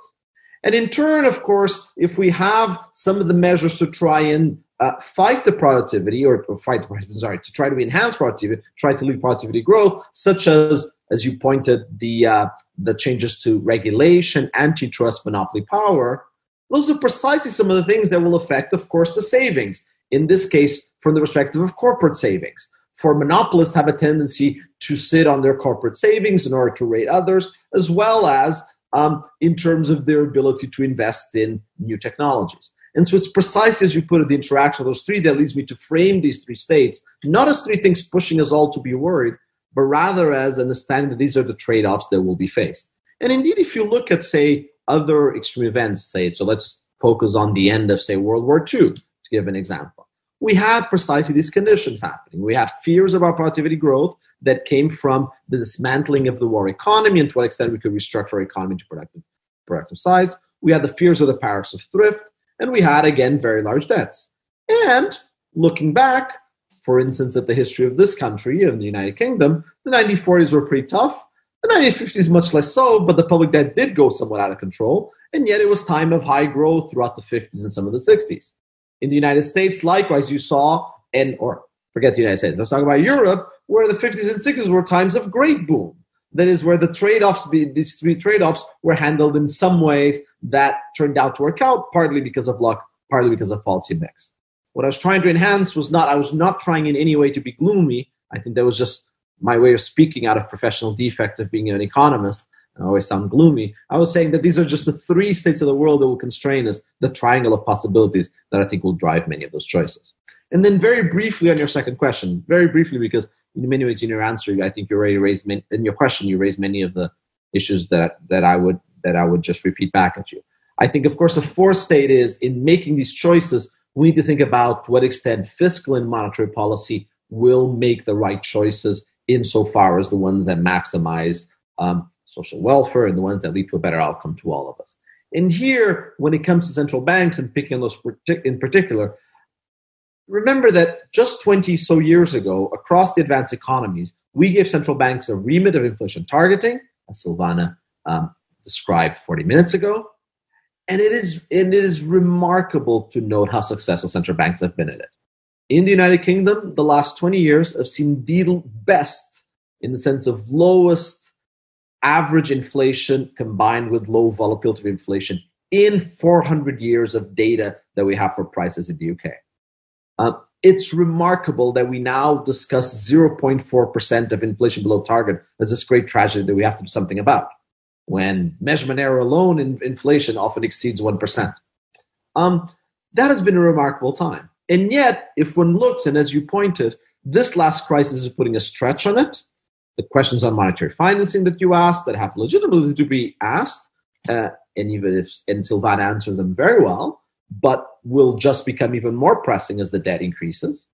And in turn, of course, if we have some of the measures to try and uh, fight the productivity or, or fight, sorry, to try to enhance productivity, try to lead productivity growth, such as, as you pointed, the, uh, the changes to regulation, antitrust, monopoly power, those are precisely some of the things that will affect, of course, the savings. In this case, from the perspective of corporate savings for monopolists have a tendency to sit on their corporate savings in order to rate others, as well as um, in terms of their ability to invest in new technologies. And so it's precisely as you put it, the interaction of those three that leads me to frame these three states, not as three things pushing us all to be worried, but rather as understanding that these are the trade offs that will be faced. And indeed, if you look at, say, other extreme events, say, so let's focus on the end of, say, World War II, to give an example we had precisely these conditions happening. We had fears about productivity growth that came from the dismantling of the war economy and to what extent we could restructure our economy to productive, productive size. We had the fears of the paradox of thrift, and we had, again, very large debts. And looking back, for instance, at the history of this country and the United Kingdom, the 1940s were pretty tough. The 1950s, much less so, but the public debt did go somewhat out of control. And yet it was time of high growth throughout the 50s and some of the 60s. In the United States, likewise, you saw, and or forget the United States, let's talk about Europe, where the 50s and 60s were times of great boom. That is where the trade-offs, these three trade-offs, were handled in some ways that turned out to work out, partly because of luck, partly because of policy mix. What I was trying to enhance was not, I was not trying in any way to be gloomy. I think that was just my way of speaking out of professional defect of being an economist. I always sound gloomy. I was saying that these are just the three states of the world that will constrain us, the triangle of possibilities that I think will drive many of those choices. And then, very briefly on your second question, very briefly, because in many ways in your answer, I think you already raised many, in your question, you raised many of the issues that that I would that I would just repeat back at you. I think, of course, the fourth state is in making these choices, we need to think about to what extent fiscal and monetary policy will make the right choices insofar as the ones that maximize um, social welfare and the ones that lead to a better outcome to all of us. And here, when it comes to central banks and picking those in particular, remember that just 20 so years ago, across the advanced economies, we gave central banks a remit of inflation targeting, as Silvana um, described 40 minutes ago. And it is, it is remarkable to note how successful central banks have been at it. In the United Kingdom, the last 20 years have seen the best in the sense of lowest average inflation combined with low volatility of inflation in 400 years of data that we have for prices in the UK. Uh, it's remarkable that we now discuss 0.4% of inflation below target as this great tragedy that we have to do something about, when measurement error alone in inflation often exceeds 1%. Um, that has been a remarkable time. And yet, if one looks, and as you pointed, this last crisis is putting a stretch on it. The questions on monetary financing that you asked that have legitimately to be asked, uh, and even if and Silvana answered them very well, but will just become even more pressing as the debt increases.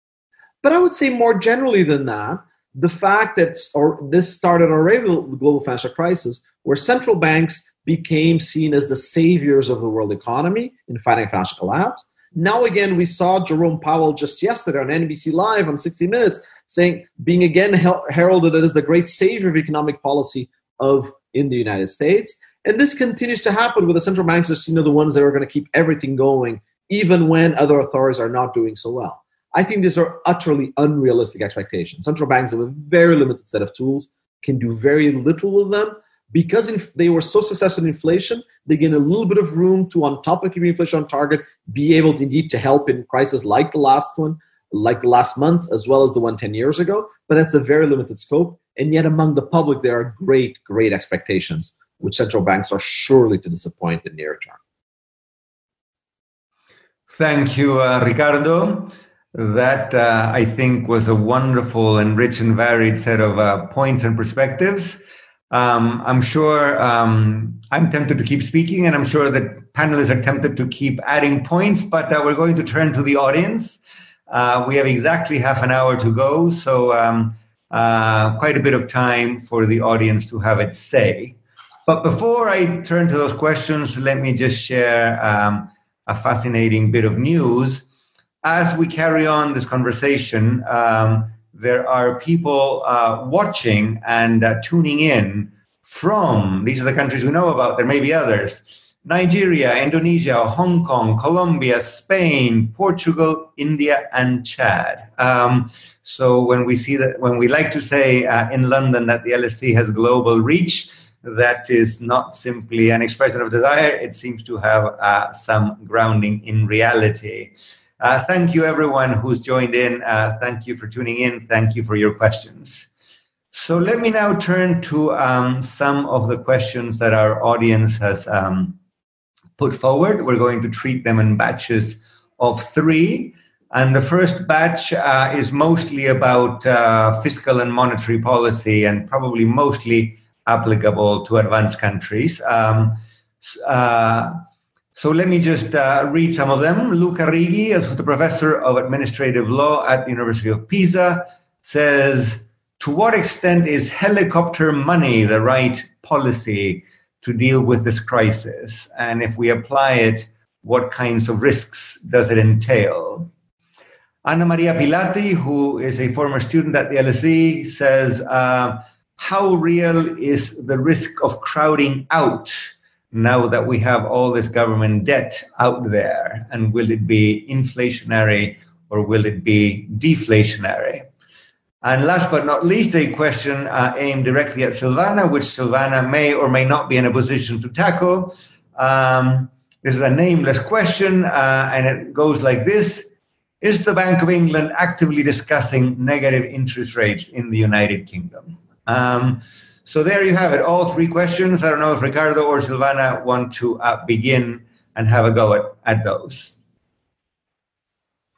But I would say more generally than that, the fact that or this started already the global financial crisis, where central banks became seen as the saviors of the world economy in fighting financial collapse. Now again, we saw Jerome Powell just yesterday on NBC Live on 60 Minutes saying, being again heralded as the great savior of economic policy of in the United States. And this continues to happen with the central banks are seen as the ones that are going to keep everything going, even when other authorities are not doing so well. I think these are utterly unrealistic expectations. Central banks have a very limited set of tools, can do very little with them. Because if they were so successful in inflation, they gain a little bit of room to, on top of keeping inflation on target, be able to indeed to help in crises like the last one, like last month, as well as the one 10 years ago. But that's a very limited scope. And yet among the public, there are great, great expectations which central banks are surely to disappoint in near term. Thank you, uh, Ricardo. That uh, I think was a wonderful and rich and varied set of uh, points and perspectives. Um, I'm sure um, I'm tempted to keep speaking, and I'm sure that panelists are tempted to keep adding points, but uh, we're going to turn to the audience. Uh, we have exactly half an hour to go, so um, uh, quite a bit of time for the audience to have its say. But before I turn to those questions, let me just share um, a fascinating bit of news. As we carry on this conversation, um, there are people uh, watching and uh, tuning in from these are the countries we know about. There may be others Nigeria, Indonesia, Hong Kong, Colombia, Spain, Portugal, India, and Chad. Um, so when we see that, when we like to say uh, in London that the LSE has global reach, that is not simply an expression of desire, it seems to have uh, some grounding in reality. Uh, thank you, everyone who's joined in. Uh, thank you for tuning in. Thank you for your questions. So let me now turn to um, some of the questions that our audience has um, put forward. We're going to treat them in batches of three. And the first batch uh, is mostly about uh, fiscal and monetary policy and probably mostly applicable to advanced countries. Um, uh, so let me just uh, read some of them. Luca Righi, the professor of administrative law at the University of Pisa, says, to what extent is helicopter money the right policy to deal with this crisis? And if we apply it, what kinds of risks does it entail? Anna Maria Pilati, who is a former student at the LSE, says, uh, how real is the risk of crowding out now that we have all this government debt out there? And will it be inflationary or will it be deflationary? And last but not least, a question uh, aimed directly at Silvana, which Silvana may or may not be in a position to tackle. Um, this is a nameless question, uh, and it goes like this Is the Bank of England actively discussing negative interest rates in the United Kingdom? Um, so there you have it, all three questions. I don't know if Ricardo or Silvana want to uh, begin and have a go at, at those.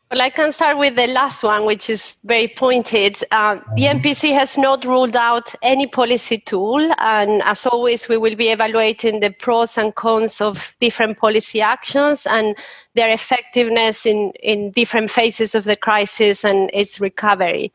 Well, I can start with the last one, which is very pointed. Uh, the MPC mm-hmm. has not ruled out any policy tool, and as always, we will be evaluating the pros and cons of different policy actions and their effectiveness in, in different phases of the crisis and its recovery.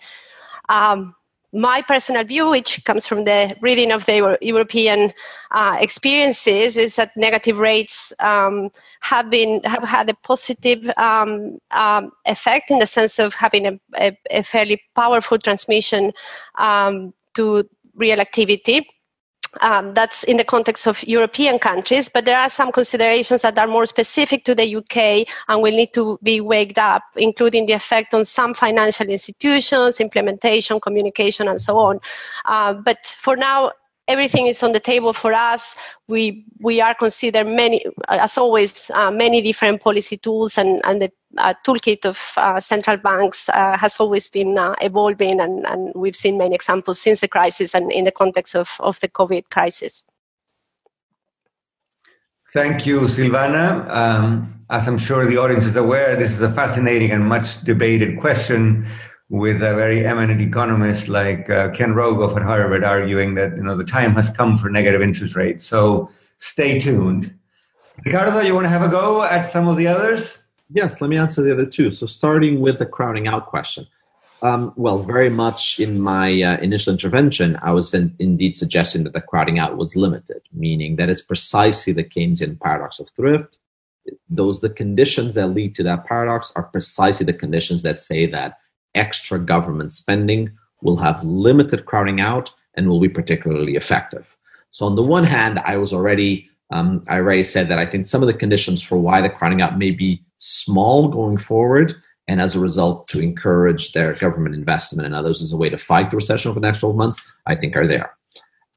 Um, my personal view, which comes from the reading of the European uh, experiences, is that negative rates um, have been have had a positive um, um, effect in the sense of having a, a, a fairly powerful transmission um, to real activity. Um, that's in the context of European countries, but there are some considerations that are more specific to the UK and will need to be waked up, including the effect on some financial institutions, implementation, communication, and so on. Uh, but for now, everything is on the table for us. We we are considered many, as always, uh, many different policy tools, and and the uh, toolkit of uh, central banks uh, has always been uh, evolving, and, and we've seen many examples since the crisis and in the context of of the COVID crisis. Thank you, Silvana. Um, as I'm sure the audience is aware, this is a fascinating and much debated question with a very eminent economist like uh, Ken Rogoff at Harvard arguing that you know the time has come for negative interest rates. So stay tuned. Ricardo, you want to have a go at some of the others? Yes, let me answer the other two. So starting with the crowding out question. Um, well, very much in my uh, initial intervention, I was in, indeed suggesting that the crowding out was limited, meaning that it's precisely the Keynesian paradox of thrift. Those the conditions that lead to that paradox are precisely the conditions that say that extra government spending will have limited crowding out and will be particularly effective. So on the one hand, I was already um, I already said that I think some of the conditions for why the crowding out may be small going forward, and as a result, to encourage their government investment and others as a way to fight the recession over the next 12 months, I think are there.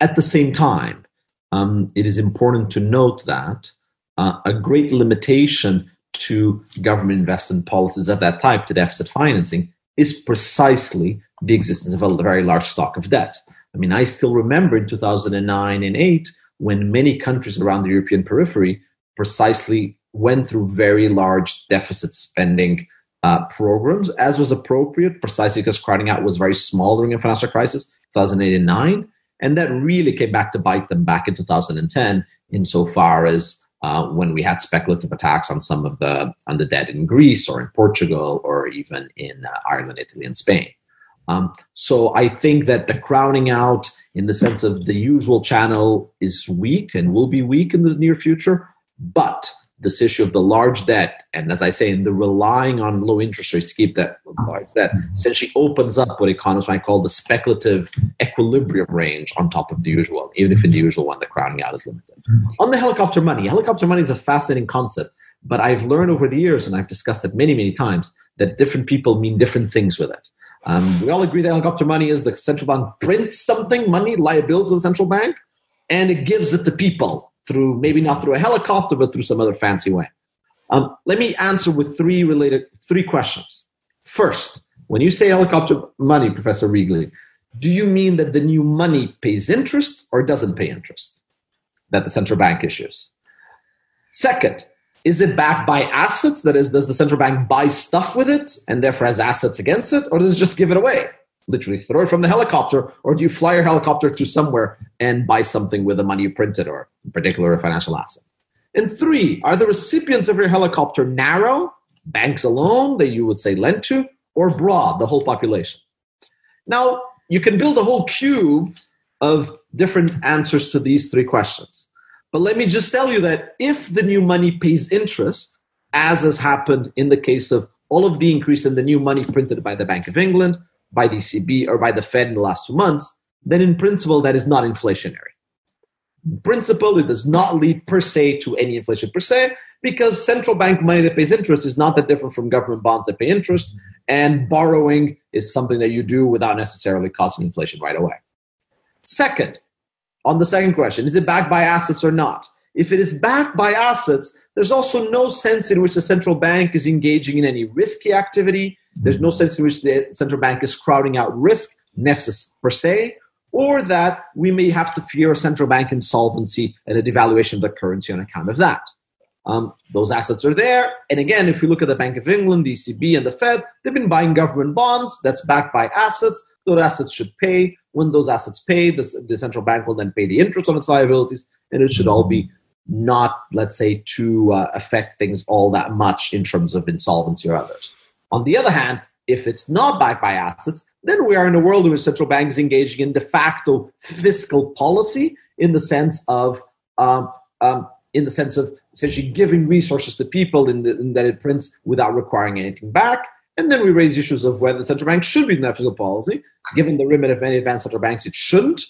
At the same time, um, it is important to note that uh, a great limitation to government investment policies of that type, to deficit financing, is precisely the existence of a very large stock of debt. I mean, I still remember in 2009 and 8 when many countries around the European periphery precisely went through very large deficit spending uh, programs, as was appropriate, precisely because crowding out was very small during the financial crisis, 2008 and 9. And that really came back to bite them back in 2010, insofar as uh, when we had speculative attacks on some of the on the debt in Greece or in Portugal or even in uh, Ireland, Italy, and Spain. Um, so I think that the crowding out, in the sense of the usual channel, is weak and will be weak in the near future. But this issue of the large debt, and as I say, in the relying on low interest rates to keep that large debt, essentially opens up what economists might call the speculative equilibrium range on top of the usual, even if in the usual one the crowding out is limited. On the helicopter money, helicopter money is a fascinating concept, but I've learned over the years, and I've discussed it many, many times, that different people mean different things with it. Um, we all agree that helicopter money is the central bank prints something, money, liabilities of the central bank, and it gives it to people through maybe not through a helicopter, but through some other fancy way. Um, let me answer with three related three questions. First, when you say helicopter money, Professor Rigli, do you mean that the new money pays interest or doesn't pay interest that the central bank issues? Second, is it backed by assets? That is, does the central bank buy stuff with it and therefore has assets against it, or does it just give it away? Literally throw it from the helicopter, or do you fly your helicopter to somewhere and buy something with the money you printed, or in particular a financial asset? And three, are the recipients of your helicopter narrow, banks alone that you would say lend to, or broad, the whole population? Now, you can build a whole cube of different answers to these three questions. But let me just tell you that if the new money pays interest, as has happened in the case of all of the increase in the new money printed by the Bank of England, by the ECB or by the Fed in the last two months, then in principle, that is not inflationary. In principle, it does not lead per se to any inflation per se, because central bank money that pays interest is not that different from government bonds that pay interest, and borrowing is something that you do without necessarily causing inflation right away. Second, on the second question, is it backed by assets or not? If it is backed by assets, there's also no sense in which the central bank is engaging in any risky activity. There's no sense in which the central bank is crowding out risk necess- per se, or that we may have to fear a central bank insolvency and a devaluation of the currency on account of that. Um, those assets are there. And again, if we look at the Bank of England, the ECB, and the Fed, they've been buying government bonds that's backed by assets. Those assets should pay. When those assets pay, the, the central bank will then pay the interest on its liabilities, and it should all be not, let's say, to uh, affect things all that much in terms of insolvency or others. On the other hand, if it's not backed by assets, then we are in a world where central banks engaging in de facto fiscal policy in the sense of um, um, in the sense of essentially giving resources to people in, the, in, that it prints without requiring anything back. And then we raise issues of whether the central bank should be in that fiscal policy. Given the remit of many advanced central banks, it shouldn't.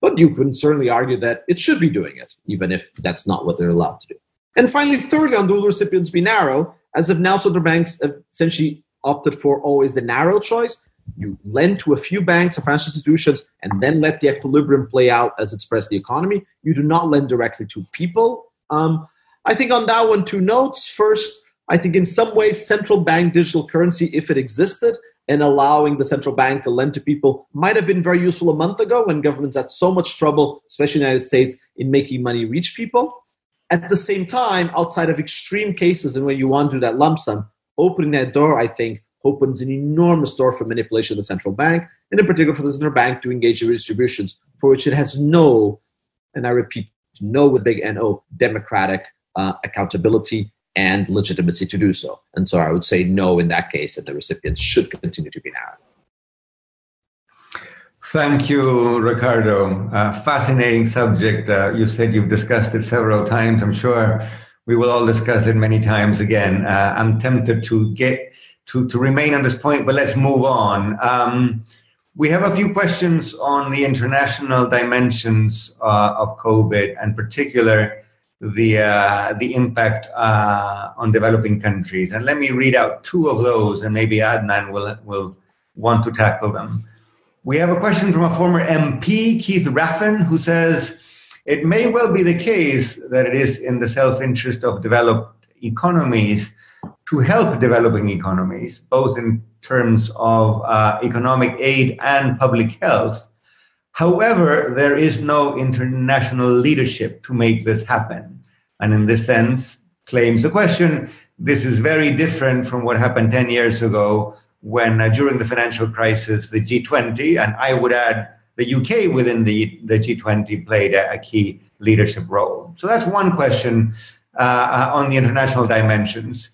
But you can certainly argue that it should be doing it, even if that's not what they're allowed to do. And finally, thirdly, on dual recipients be narrow, as of now, central banks have essentially opted for always the narrow choice. You lend to a few banks or financial institutions and then let the equilibrium play out as it spreads the economy. You do not lend directly to people. Um, I think on that one, two notes. First, I think in some ways, central bank digital currency, if it existed, and allowing the central bank to lend to people might have been very useful a month ago when governments had so much trouble, especially in the United States, in making money reach people. At the same time, outside of extreme cases and when you want to do that lump sum, opening that door, I think, opens an enormous door for manipulation of the central bank, and in particular for the central bank to engage in redistributions for which it has no, and I repeat, no with big N-O, democratic uh, accountability and legitimacy to do so. And so I would say no in that case, and the recipients should continue to be narrow. Thank you, Ricardo. Uh, fascinating subject. Uh, you said you've discussed it several times. I'm sure we will all discuss it many times again. Uh, I'm tempted to get to, to remain on this point, but let's move on. Um, we have a few questions on the international dimensions uh, of COVID, and particular the uh, the impact uh, on developing countries. And let me read out two of those, and maybe Adnan will will want to tackle them. We have a question from a former MP, Keith Raffan, who says, "It may well be the case that it is in the self-interest of developed economies to help developing economies, both in terms of uh, economic aid and public health." However, there is no international leadership to make this happen. And in this sense, claims the question, this is very different from what happened 10 years ago when uh, during the financial crisis, the G20, and I would add the UK within the, the G20 played a, a key leadership role. So that's one question uh, uh on the international dimensions.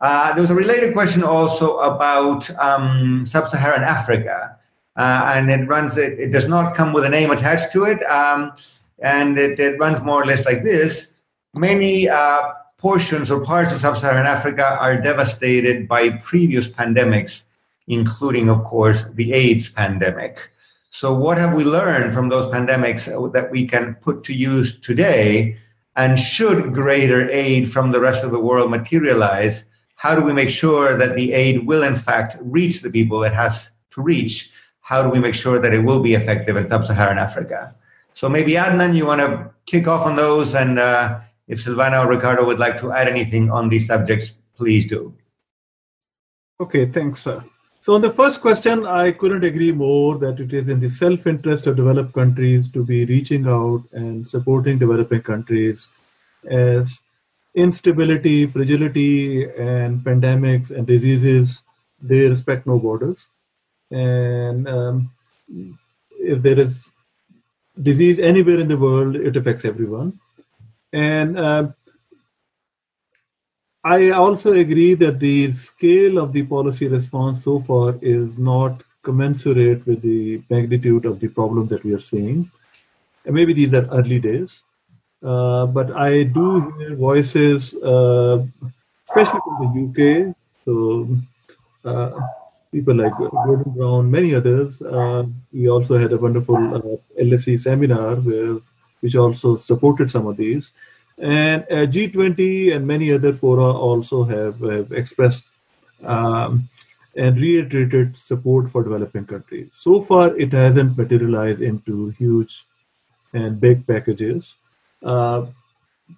Uh, there was a related question also about um, sub-Saharan Africa uh, and it runs. It, it, does not come with a name attached to it, um, and it, it, runs more or less like this. Many uh, portions or parts of sub-Saharan Africa are devastated by previous pandemics, including, of course, the AIDS pandemic. So, what have we learned from those pandemics that we can put to use today? And should greater aid from the rest of the world materialize, how do we make sure that the aid will, in fact, reach the people it has to reach? how do we make sure that it will be effective in sub-Saharan Africa? So maybe Adnan, you want to kick off on those, and uh, if Silvana or Ricardo would like to add anything on these subjects, please do. Okay, thanks, sir. So on the first question, I couldn't agree more that it is in the self-interest of developed countries to be reaching out and supporting developing countries as instability, fragility, and pandemics and diseases, they respect no borders and um, if there is disease anywhere in the world, it affects everyone. And uh, I also agree that the scale of the policy response so far is not commensurate with the magnitude of the problem that we are seeing. And maybe these are early days, uh, but I do hear voices, uh, especially from the UK. So uh, people like Gordon Brown, many others. Uh, we also had a wonderful uh, LSE seminar where, which also supported some of these. And uh, G20 and many other fora also have, have expressed um, and reiterated support for developing countries. So far, it hasn't materialized into huge and big packages. Uh,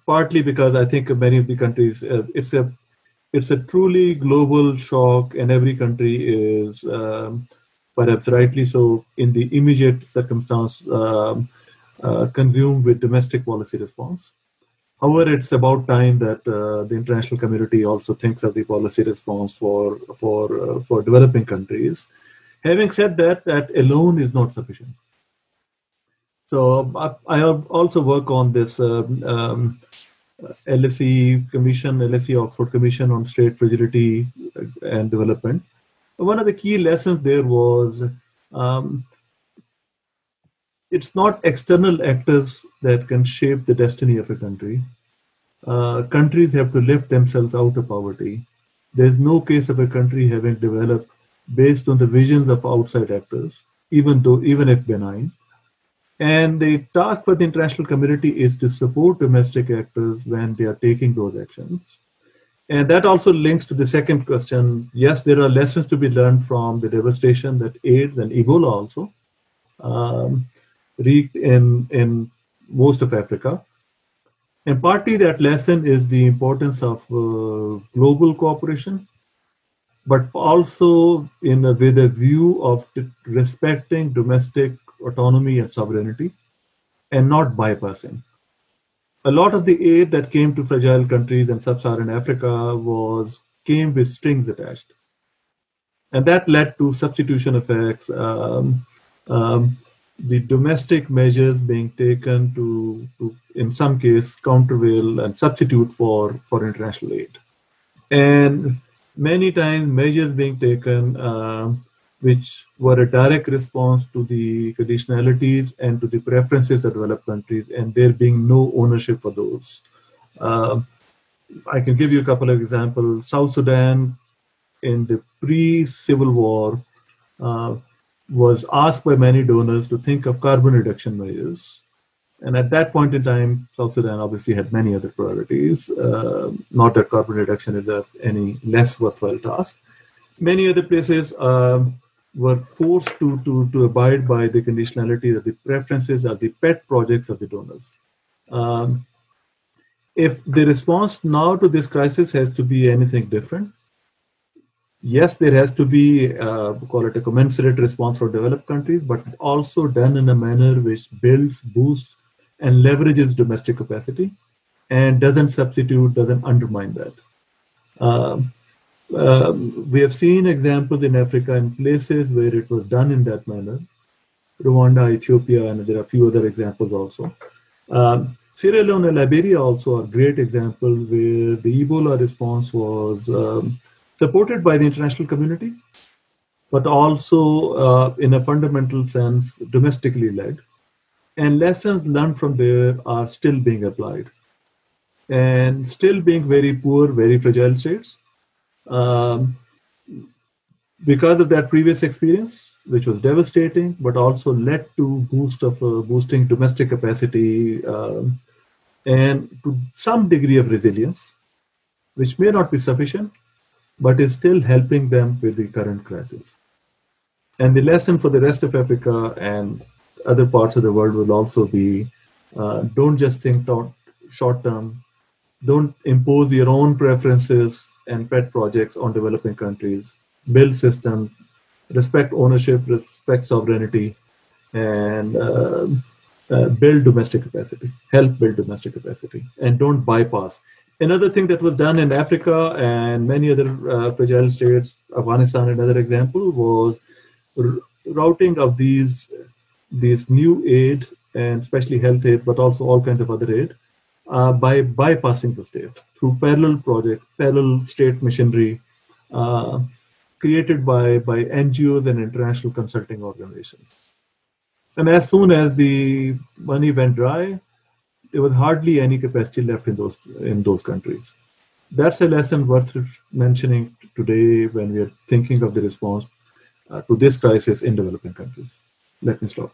partly because I think many of the countries, uh, it's a it's a truly global shock, and every country is um, perhaps rightly so in the immediate circumstance um, uh, consumed with domestic policy response. However, it's about time that uh, the international community also thinks of the policy response for for uh, for developing countries. Having said that, that alone is not sufficient. So I, I also work on this um, um, LSE Commission, LSE Oxford Commission on State Fragility and Development. one of the key lessons there was um, it's not external actors that can shape the destiny of a country. Uh, countries have to lift themselves out of poverty. There's no case of a country having developed based on the visions of outside actors, even though even if benign. And the task for the international community is to support domestic actors when they are taking those actions. And that also links to the second question. Yes, there are lessons to be learned from the devastation that AIDS and Ebola also um, wreaked in, in most of Africa. And partly that lesson is the importance of uh, global cooperation, but also in a, with a view of respecting domestic autonomy and sovereignty and not bypassing a lot of the aid that came to fragile countries in sub-Saharan Africa was came with strings attached, and that led to substitution effects. Um, um, the domestic measures being taken to, to, in some case, countervail and substitute for for international aid, and many times measures being taken. Um, which were a direct response to the conditionalities and to the preferences of developed countries, and there being no ownership for those. Uh, I can give you a couple of examples. South Sudan, in the pre-civil war, uh, was asked by many donors to think of carbon reduction measures. And at that point in time, South Sudan obviously had many other priorities. Uh, not that carbon reduction is any less worthwhile task. Many other places, um, were forced to, to, to abide by the conditionality that the preferences are the pet projects of the donors. Um, if the response now to this crisis has to be anything different, yes, there has to be, uh, call it a commensurate response for developed countries, but also done in a manner which builds, boosts, and leverages domestic capacity and doesn't substitute, doesn't undermine that. Um, um, we have seen examples in Africa in places where it was done in that manner. Rwanda, Ethiopia, and there are a few other examples also. Um, Sierra Leone and Liberia also are great examples where the Ebola response was um, supported by the international community, but also uh, in a fundamental sense, domestically led. And lessons learned from there are still being applied and still being very poor, very fragile states um, because of that previous experience, which was devastating, but also led to boost of uh, boosting domestic capacity um, and to some degree of resilience, which may not be sufficient, but is still helping them with the current crisis. And the lesson for the rest of Africa and other parts of the world will also be uh, don't just think short term, don't impose your own preferences and pet projects on developing countries, build systems, respect ownership, respect sovereignty, and uh, uh, build domestic capacity, help build domestic capacity, and don't bypass. Another thing that was done in Africa and many other uh, fragile states, Afghanistan, another example, was r- routing of these these new aid and especially health aid, but also all kinds of other aid uh, by bypassing the state through parallel projects, parallel state machinery uh, created by, by NGOs and international consulting organizations. And as soon as the money went dry, there was hardly any capacity left in those in those countries. That's a lesson worth mentioning today when we are thinking of the response uh, to this crisis in developing countries. Let me stop.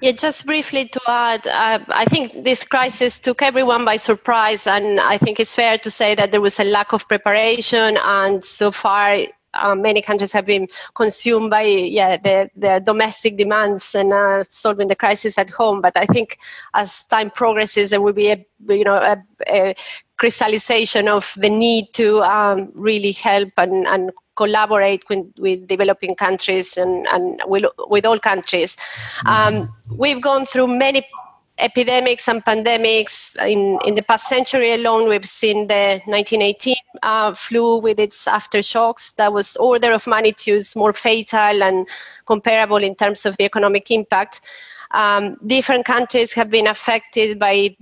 Yeah, just briefly to add, uh, I think this crisis took everyone by surprise, and I think it's fair to say that there was a lack of preparation, and so far uh, many countries have been consumed by yeah their, their domestic demands and uh, solving the crisis at home. But I think as time progresses, there will be a you know a, a crystallization of the need to um, really help and, and collaborate with, with developing countries and, and with, with all countries. Um, we've gone through many epidemics and pandemics. In, in the past century alone, we've seen the 1918 uh, flu with its aftershocks that was order of magnitudes more fatal and comparable in terms of the economic impact. Um, different countries have been affected by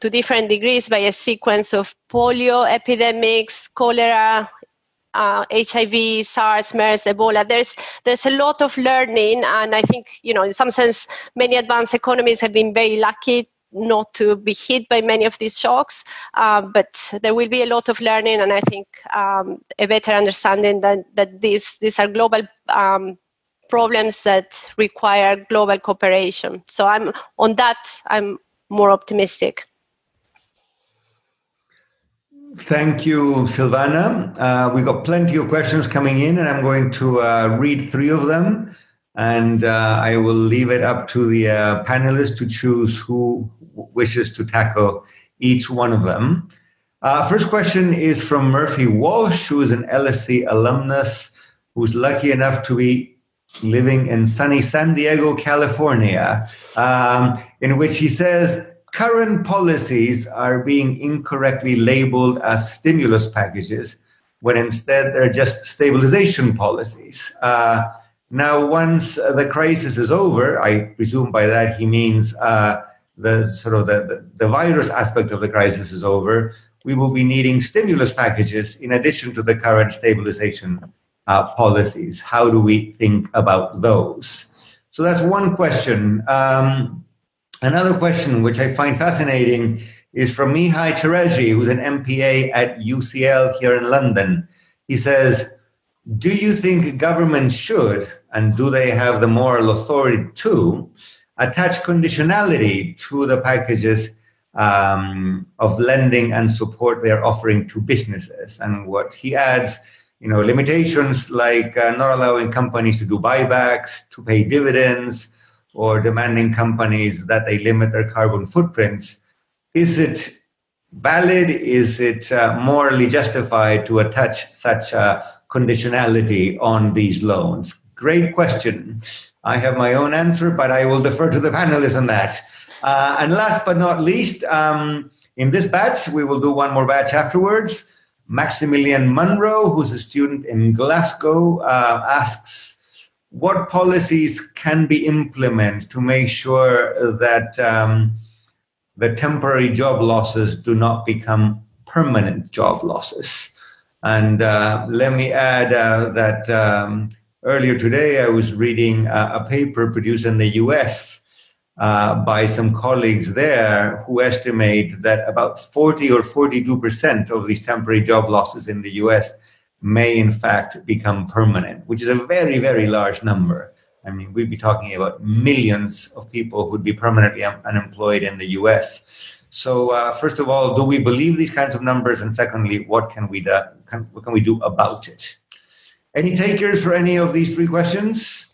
to different degrees by a sequence of polio epidemics, cholera, uh, HIV, SARS, MERS, Ebola. There's there's a lot of learning, and I think you know, in some sense, many advanced economies have been very lucky not to be hit by many of these shocks. Uh, but there will be a lot of learning, and I think um, a better understanding that that these these are global. Um, problems that require global cooperation so i'm on that i'm more optimistic Thank you, Silvana. Uh, we've got plenty of questions coming in, and I'm going to uh, read three of them. And uh, I will leave it up to the uh, panelists to choose who wishes to tackle each one of them. Uh, first question is from Murphy Walsh, who is an LSE alumnus who's lucky enough to be living in sunny San Diego, California, um, in which he says, current policies are being incorrectly labeled as stimulus packages when instead they're just stabilization policies. Uh, now, once the crisis is over, I presume by that he means uh, the sort of the, the, virus aspect of the crisis is over, we will be needing stimulus packages in addition to the current stabilization uh, policies. How do we think about those? So that's one question. Um, Another question, which I find fascinating, is from Mihai Tereji, who's an MPA at UCL here in London. He says, Do you think governments should, and do they have the moral authority to, attach conditionality to the packages um, of lending and support they're offering to businesses? And what he adds, you know, limitations like uh, not allowing companies to do buybacks, to pay dividends, or demanding companies that they limit their carbon footprints. Is it valid? Is it uh, morally justified to attach such a conditionality on these loans? Great question. I have my own answer, but I will defer to the panelists on that. Uh, and last but not least, um, in this batch, we will do one more batch afterwards. Maximilian Munro, who's a student in Glasgow, uh, asks what policies can be implemented to make sure that um, the temporary job losses do not become permanent job losses? And uh, let me add uh, that um, earlier today I was reading a, a paper produced in the US uh, by some colleagues there who estimate that about 40 or 42% of these temporary job losses in the US may in fact become permanent, which is a very, very large number. I mean, we'd be talking about millions of people who'd be permanently un- unemployed in the US. So, uh, first of all, do we believe these kinds of numbers? And secondly, what can we can, what can we do about it? Any takers for any of these three questions?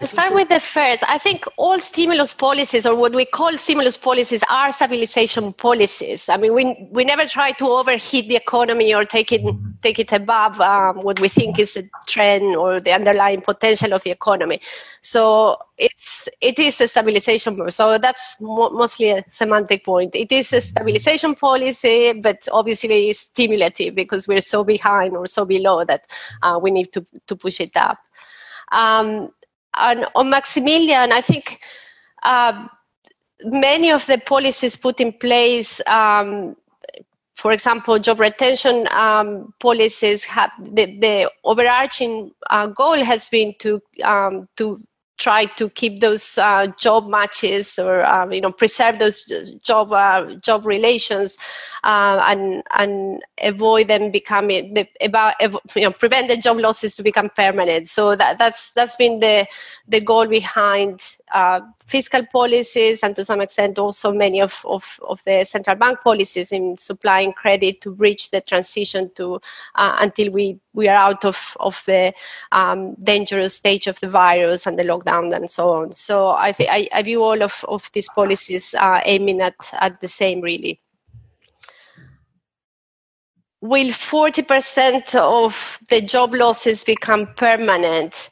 I'll start with the first. I think all stimulus policies, or what we call stimulus policies, are stabilization policies. I mean, we we never try to overheat the economy or take it take it above um, what we think is the trend or the underlying potential of the economy. So it's it is a stabilization. So that's mo- mostly a semantic point. It is a stabilization policy, but obviously it's stimulative because we're so behind or so below that uh, we need to to push it up. Um, and on Maximilian, I think uh, many of the policies put in place, um, for example, job retention um, policies, have the, the overarching uh, goal has been to um, to try to keep those uh, job matches or uh, you know preserve those job uh, job relations uh, and and avoid them becoming the, about you know prevent the job losses to become permanent. So that that's that's been the the goal behind uh, fiscal policies and to some extent also many of, of, of the central bank policies in supplying credit to bridge the transition to uh, until we, we are out of, of the um, dangerous stage of the virus and the lockdown and so on. So I, I, I view all of, of these policies uh, aiming at, at the same really will 40% of the job losses become permanent?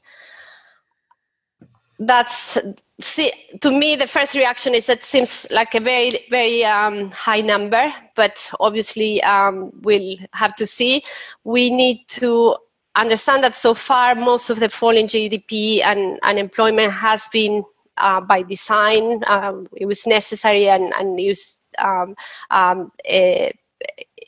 That's see, to me, the first reaction is that seems like a very, very um, high number, but obviously um, we'll have to see. We need to understand that so far most of the fall in GDP and unemployment has been uh, by design. Um, it was necessary and, and used um, um, a,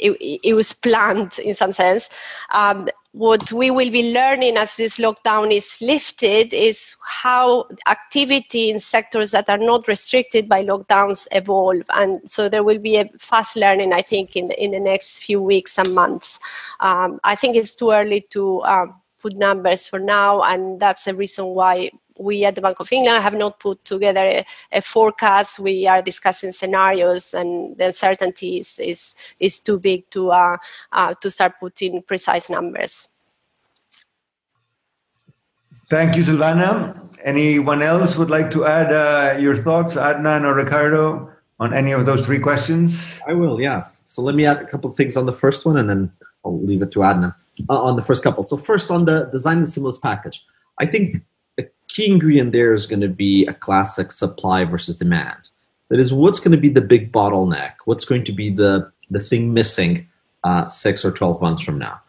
it, it was planned in some sense. Um, what we will be learning as this lockdown is lifted is how activity in sectors that are not restricted by lockdowns evolve. And so there will be a fast learning, I think, in, in the next few weeks and months. Um, I think it's too early to um, put numbers for now, and that's the reason why we at the Bank of England have not put together a, a forecast. We are discussing scenarios, and the uncertainty is is, is too big to uh, uh, to start putting precise numbers. Thank you, Silvana. Anyone else would like to add uh, your thoughts, Adnan or Ricardo, on any of those three questions? I will, yes. So let me add a couple of things on the first one, and then I'll leave it to Adnan uh, on the first couple. So first, on the design the stimulus package, I think a key ingredient there is going to be a classic supply versus demand. That is, what's going to be the big bottleneck? What's going to be the, the thing missing uh, six or 12 months from now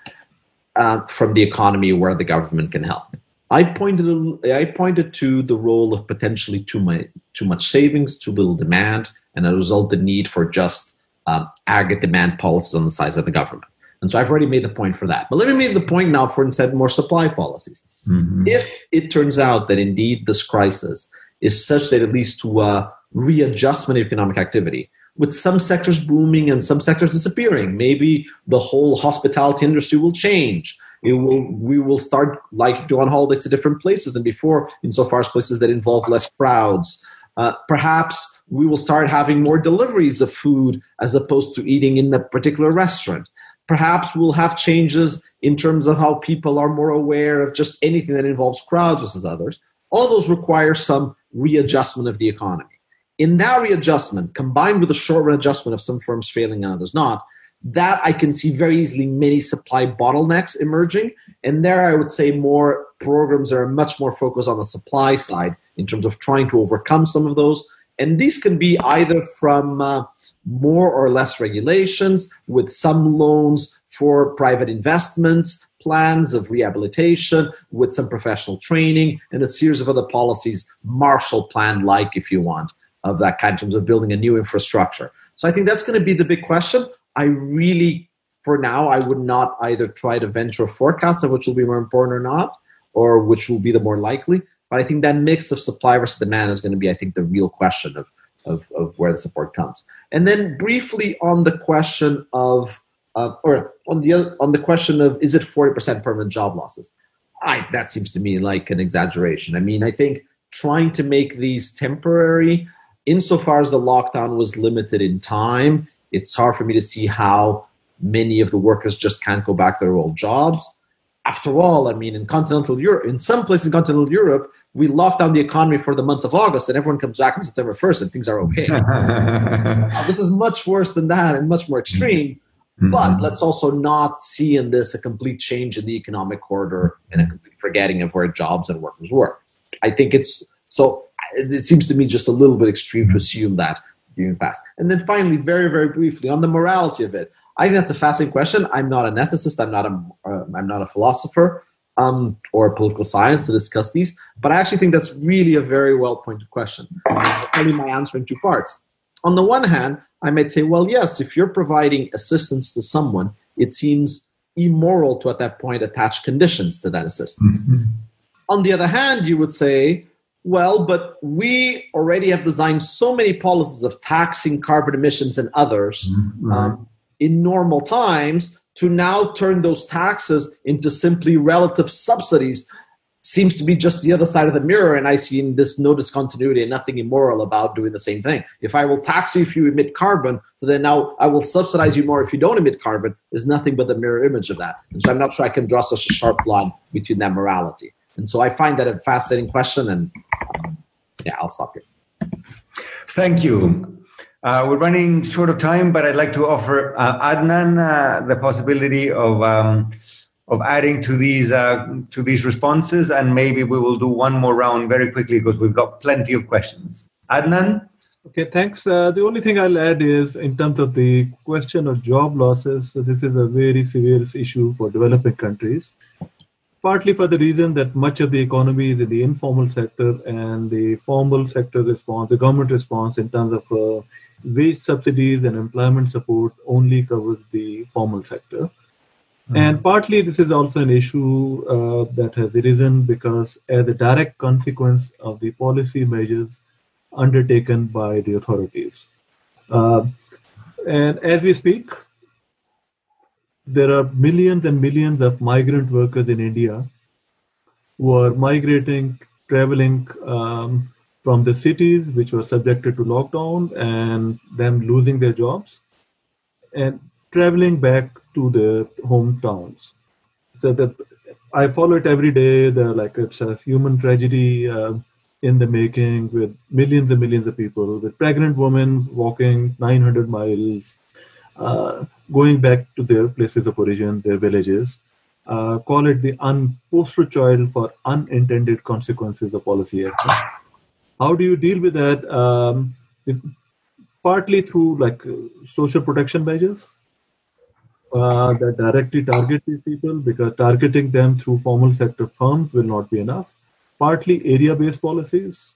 uh, from the economy where the government can help? I pointed, I pointed to the role of potentially too much, too much savings, too little demand, and as a result, the need for just um, aggregate demand policies on the size of the government. And so I've already made the point for that. But let me make the point now for instead more supply policies. Mm-hmm. If it turns out that indeed this crisis is such that it leads to a readjustment of economic activity, with some sectors booming and some sectors disappearing, maybe the whole hospitality industry will change. It will, we will start like go on holidays to different places than before, insofar as places that involve less crowds. Uh, perhaps we will start having more deliveries of food as opposed to eating in a particular restaurant. Perhaps we'll have changes in terms of how people are more aware of just anything that involves crowds versus others. All those require some readjustment of the economy. In that readjustment, combined with a short run adjustment of some firms failing and others not, that I can see very easily many supply bottlenecks emerging. And there I would say more programs are much more focused on the supply side in terms of trying to overcome some of those. And these can be either from uh, more or less regulations with some loans for private investments, plans of rehabilitation with some professional training, and a series of other policies, Marshall Plan like, if you want, of that kind in terms of building a new infrastructure. So I think that's going to be the big question. I really, for now, I would not either try to venture a forecast of which will be more important or not, or which will be the more likely. But I think that mix of supply versus demand is going to be, I think, the real question of of, of where the support comes. And then briefly on the question of, uh, or on the other, on the question of is it 40% permanent job losses? I, that seems to me like an exaggeration. I mean, I think trying to make these temporary, insofar as the lockdown was limited in time, it's hard for me to see how many of the workers just can't go back to their old jobs. After all, I mean, in continental Europe, in some places in continental Europe, we lock down the economy for the month of August and everyone comes back on September 1st and things are okay. this is much worse than that and much more extreme. Mm-hmm. But let's also not see in this a complete change in the economic corridor and a complete forgetting of where jobs and workers were. I think it's so, it seems to me just a little bit extreme to assume that during past. And then finally, very, very briefly, on the morality of it, I think that's a fascinating question. I'm not an ethicist, I'm not a, uh, I'm not a philosopher um, or political science to discuss these. But I actually think that's really a very well pointed question. I'll tell you my answer in two parts. On the one hand, I might say, well, yes, if you're providing assistance to someone, it seems immoral to at that point attach conditions to that assistance. Mm-hmm. On the other hand, you would say, well, but we already have designed so many policies of taxing carbon emissions and others mm-hmm. um, in normal times to now turn those taxes into simply relative subsidies seems to be just the other side of the mirror and i see in this no discontinuity and nothing immoral about doing the same thing. If i will tax you if you emit carbon then now i will subsidize you more if you don't emit carbon is nothing but the mirror image of that. And so i'm not sure i can draw such a sharp line between that morality. And so i find that a fascinating question and yeah i'll stop here. Thank you uh, we're running short of time, but I'd like to offer uh, Adnan uh, the possibility of um, of adding to these uh, to these responses, and maybe we will do one more round very quickly because we've got plenty of questions. Adnan. Okay, thanks. Uh, the only thing I'll add is in terms of the question of job losses, so this is a very severe issue for developing countries partly for the reason that much of the economy is in the informal sector and the formal sector response, the government response in terms of uh, wage subsidies and employment support only covers the formal sector. Mm-hmm. And partly this is also an issue uh, that has arisen because as a direct consequence of the policy measures undertaken by the authorities. Uh, and as we speak, there are millions and millions of migrant workers in India who are migrating, traveling um, from the cities which were subjected to lockdown and them losing their jobs and traveling back to their hometowns. So that I follow it every day. The like it's a human tragedy uh, in the making with millions and millions of people, with pregnant women walking 900 miles, uh, going back to their places of origin, their villages. Uh, call it the un- poster child for unintended consequences of policy action. How do you deal with that? Um, partly through like social protection measures uh, that directly target these people because targeting them through formal sector firms will not be enough. Partly area-based policies,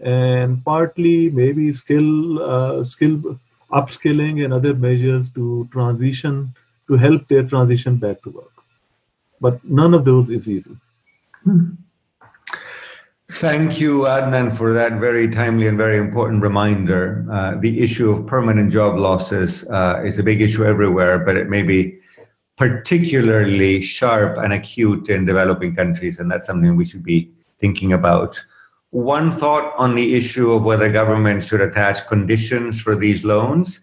and partly maybe skill uh, skill upskilling and other measures to transition to help their transition back to work. But none of those is easy. Hmm. Thank you, Adnan, for that very timely and very important reminder. Uh, the issue of permanent job losses uh, is a big issue everywhere, but it may be particularly sharp and acute in developing countries, and that's something we should be thinking about. One thought on the issue of whether government should attach conditions for these loans,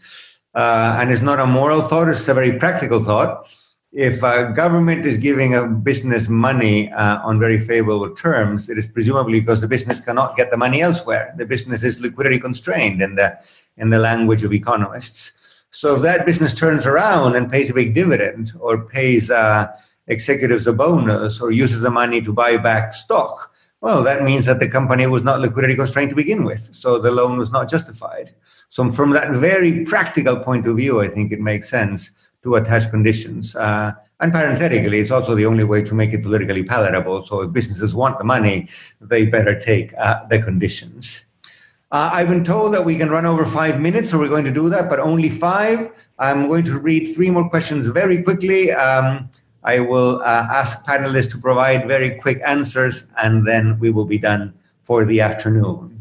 uh, and it's not a moral thought, it's a very practical thought if a government is giving a business money uh, on very favorable terms, it is presumably because the business cannot get the money elsewhere. The business is liquidity constrained in the in the language of economists. So if that business turns around and pays a big dividend or pays uh, executives a bonus or uses the money to buy back stock, well, that means that the company was not liquidity constrained to begin with. So the loan was not justified. So from that very practical point of view, I think it makes sense to attach conditions. Uh, and parenthetically, it's also the only way to make it politically palatable. So if businesses want the money, they better take uh, the conditions. Uh, I've been told that we can run over five minutes, so we're going to do that, but only five. I'm going to read three more questions very quickly. Um, I will uh, ask panelists to provide very quick answers, and then we will be done for the afternoon.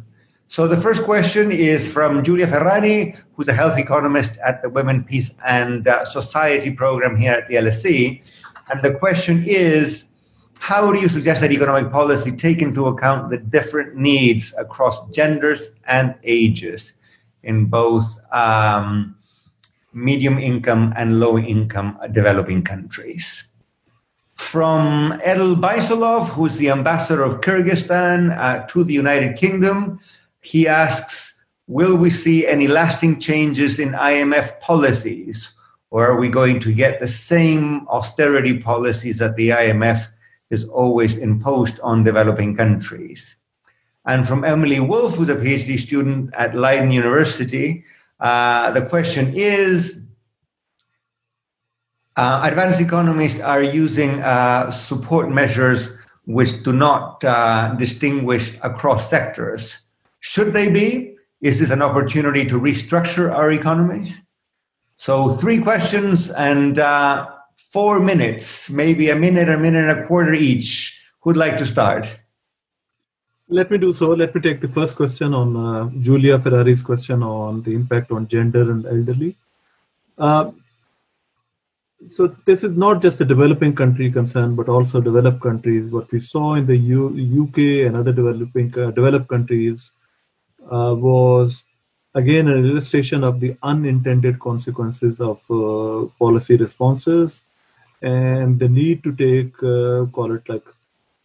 So the first question is from Julia Ferrani, who's a health economist at the Women, Peace and uh, Society program here at the LSE. And the question is, how do you suggest that economic policy take into account the different needs across genders and ages in both um, medium income and low income developing countries? From Edil Baisalov, who's the ambassador of Kyrgyzstan uh, to the United Kingdom, he asks, will we see any lasting changes in IMF policies? Or are we going to get the same austerity policies that the IMF is always imposed on developing countries? And from Emily Wolf, who's a PhD student at Leiden University, uh, the question is uh, advanced economists are using uh, support measures which do not uh, distinguish across sectors. Should they be? Is this an opportunity to restructure our economies? So, three questions and uh, four minutes, maybe a minute, a minute and a quarter each. Who'd like to start? Let me do so. Let me take the first question on uh, Julia Ferrari's question on the impact on gender and elderly. Uh, so this is not just a developing country concern, but also developed countries. What we saw in the U- UK and other developing uh, developed countries was again an illustration of the unintended consequences of uh, policy responses and the need to take, uh, call it like,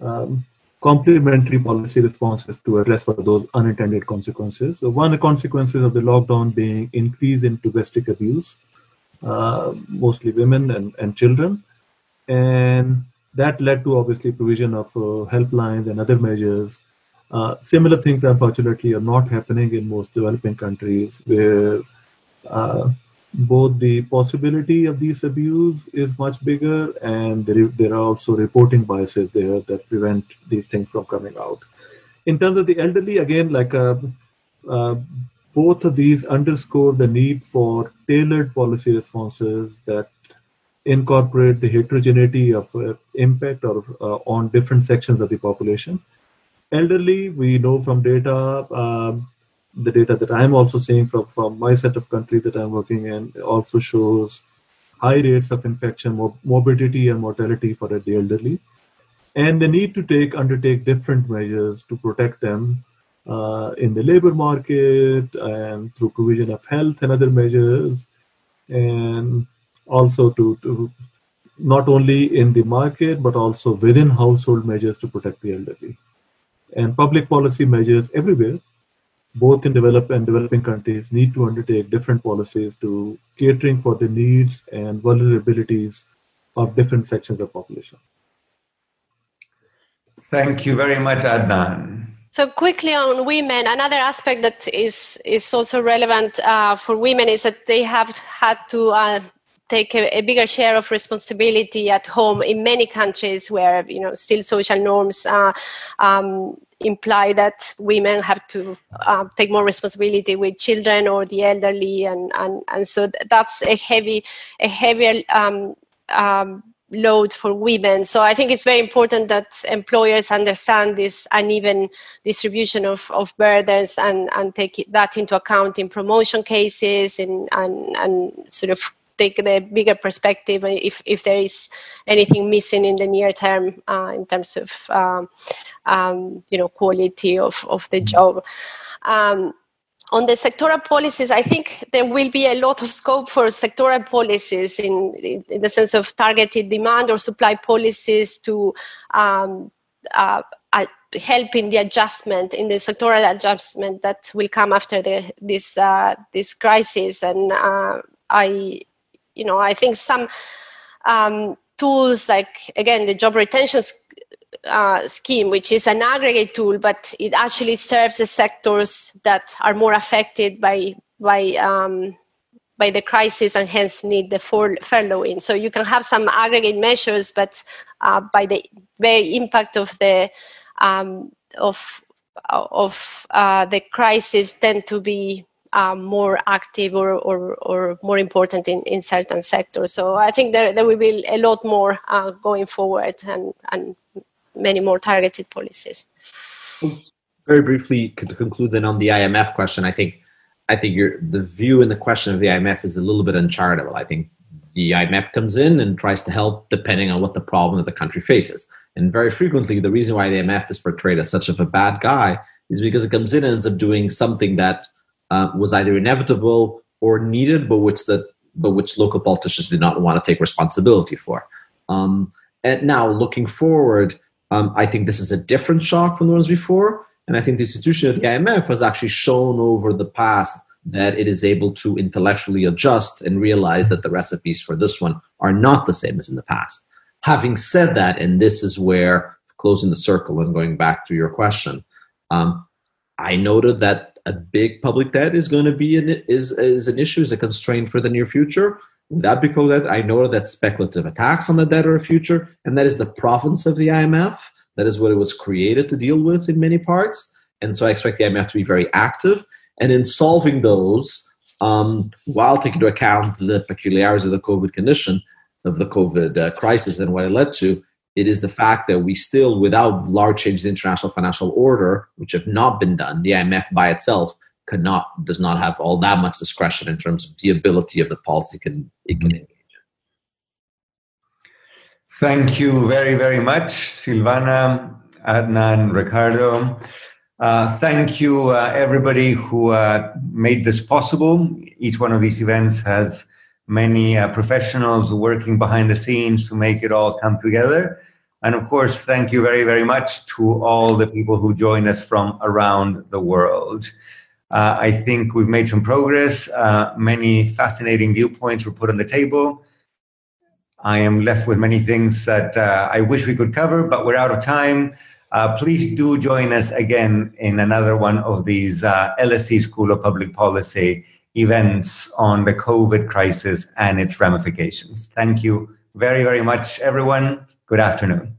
um, complementary policy responses to address for those unintended consequences. So one of the consequences of the lockdown being increase in domestic abuse, uh, mostly women and, and children. And that led to obviously provision of uh, helplines and other measures uh, similar things, unfortunately, are not happening in most developing countries where uh, both the possibility of these abuse is much bigger and there, there are also reporting biases there that prevent these things from coming out. In terms of the elderly, again, like uh, uh both of these underscore the need for tailored policy responses that incorporate the heterogeneity of uh, impact or on different sections of the population. Elderly, we know from data, um, the data that I'm also seeing from, from my set of countries that I'm working in also shows high rates of infection, morbidity, and mortality for the elderly, and the need to take undertake different measures to protect them uh, in the labor market and through provision of health and other measures, and also to, to not only in the market but also within household measures to protect the elderly and public policy measures everywhere both in developed and developing countries need to undertake different policies to catering for the needs and vulnerabilities of different sections of population. Thank you very much adnan. So quickly on women, another aspect that is is also relevant uh, for women is that they have had to uh, take a, a, bigger share of responsibility at home in many countries where you know still social norms uh, um, imply that women have to uh, take more responsibility with children or the elderly and and, and so that's a heavy a heavier um, um, load for women. So I think it's very important that employers understand this uneven distribution of, of burdens and, and take that into account in promotion cases and, and, and sort of take the bigger perspective if, if there is anything missing in the near term uh, in terms of um, um, you know quality of, of the job. Um, on the sectoral policies, I think there will be a lot of scope for sectoral policies in, in, in the sense of targeted demand or supply policies to um, uh, uh, help in the adjustment, in the sectoral adjustment that will come after the, this uh, this crisis. And uh, I you know, I think some um, tools like again the job retention uh, scheme, which is an aggregate tool, but it actually serves the sectors that are more affected by by um, by the crisis and hence need the furloughing. So you can have some aggregate measures, but uh, by the very impact of the um, of of uh, the crisis tend to be um, more active or, or, or, more important in, in certain sectors. So I think there, there will be a lot more uh, going forward and, and many more targeted policies. Very briefly, to conclude then on the IMF question, I think I think the view and the question of the IMF is a little bit uncharitable. I think the IMF comes in and tries to help depending on what the problem that the country faces. And very frequently, the reason why the IMF is portrayed as such of a bad guy is because it comes in and ends up doing something that uh, was either inevitable or needed, but which the but which local politicians did not want to take responsibility for. Um, and now, looking forward, um, I think this is a different shock from the ones before, and I think the institution of the IMF has actually shown over the past that it is able to intellectually adjust and realize that the recipes for this one are not the same as in the past. Having said that, and this is where closing the circle and going back to your question, um, I noted that a big public debt is going to be an, is, is an issue, is a constraint for the near future. Would that because that I know that speculative attacks on the debt are a future, and that is the province of the IMF. That is what it was created to deal with in many parts. And so I expect the IMF to be very active. And in solving those, um, while taking into account the peculiarities of the COVID condition, of the COVID uh, crisis and what it led to, it is the fact that we still, without large changes in international financial order, which have not been done, the IMF by itself could not does not have all that much discretion in terms of the ability of the policy can it can engage. Thank you very very much, Silvana, Adnan, Ricardo. Uh, thank you, uh, everybody who uh, made this possible. Each one of these events has many uh, professionals working behind the scenes to make it all come together. And of course, thank you very, very much to all the people who join us from around the world. Uh, I think we've made some progress. Uh, many fascinating viewpoints were put on the table. I am left with many things that uh, I wish we could cover, but we're out of time. Uh, please do join us again in another one of these uh, LSE School of Public Policy events on the COVID crisis and its ramifications. Thank you very, very much, everyone. Good afternoon.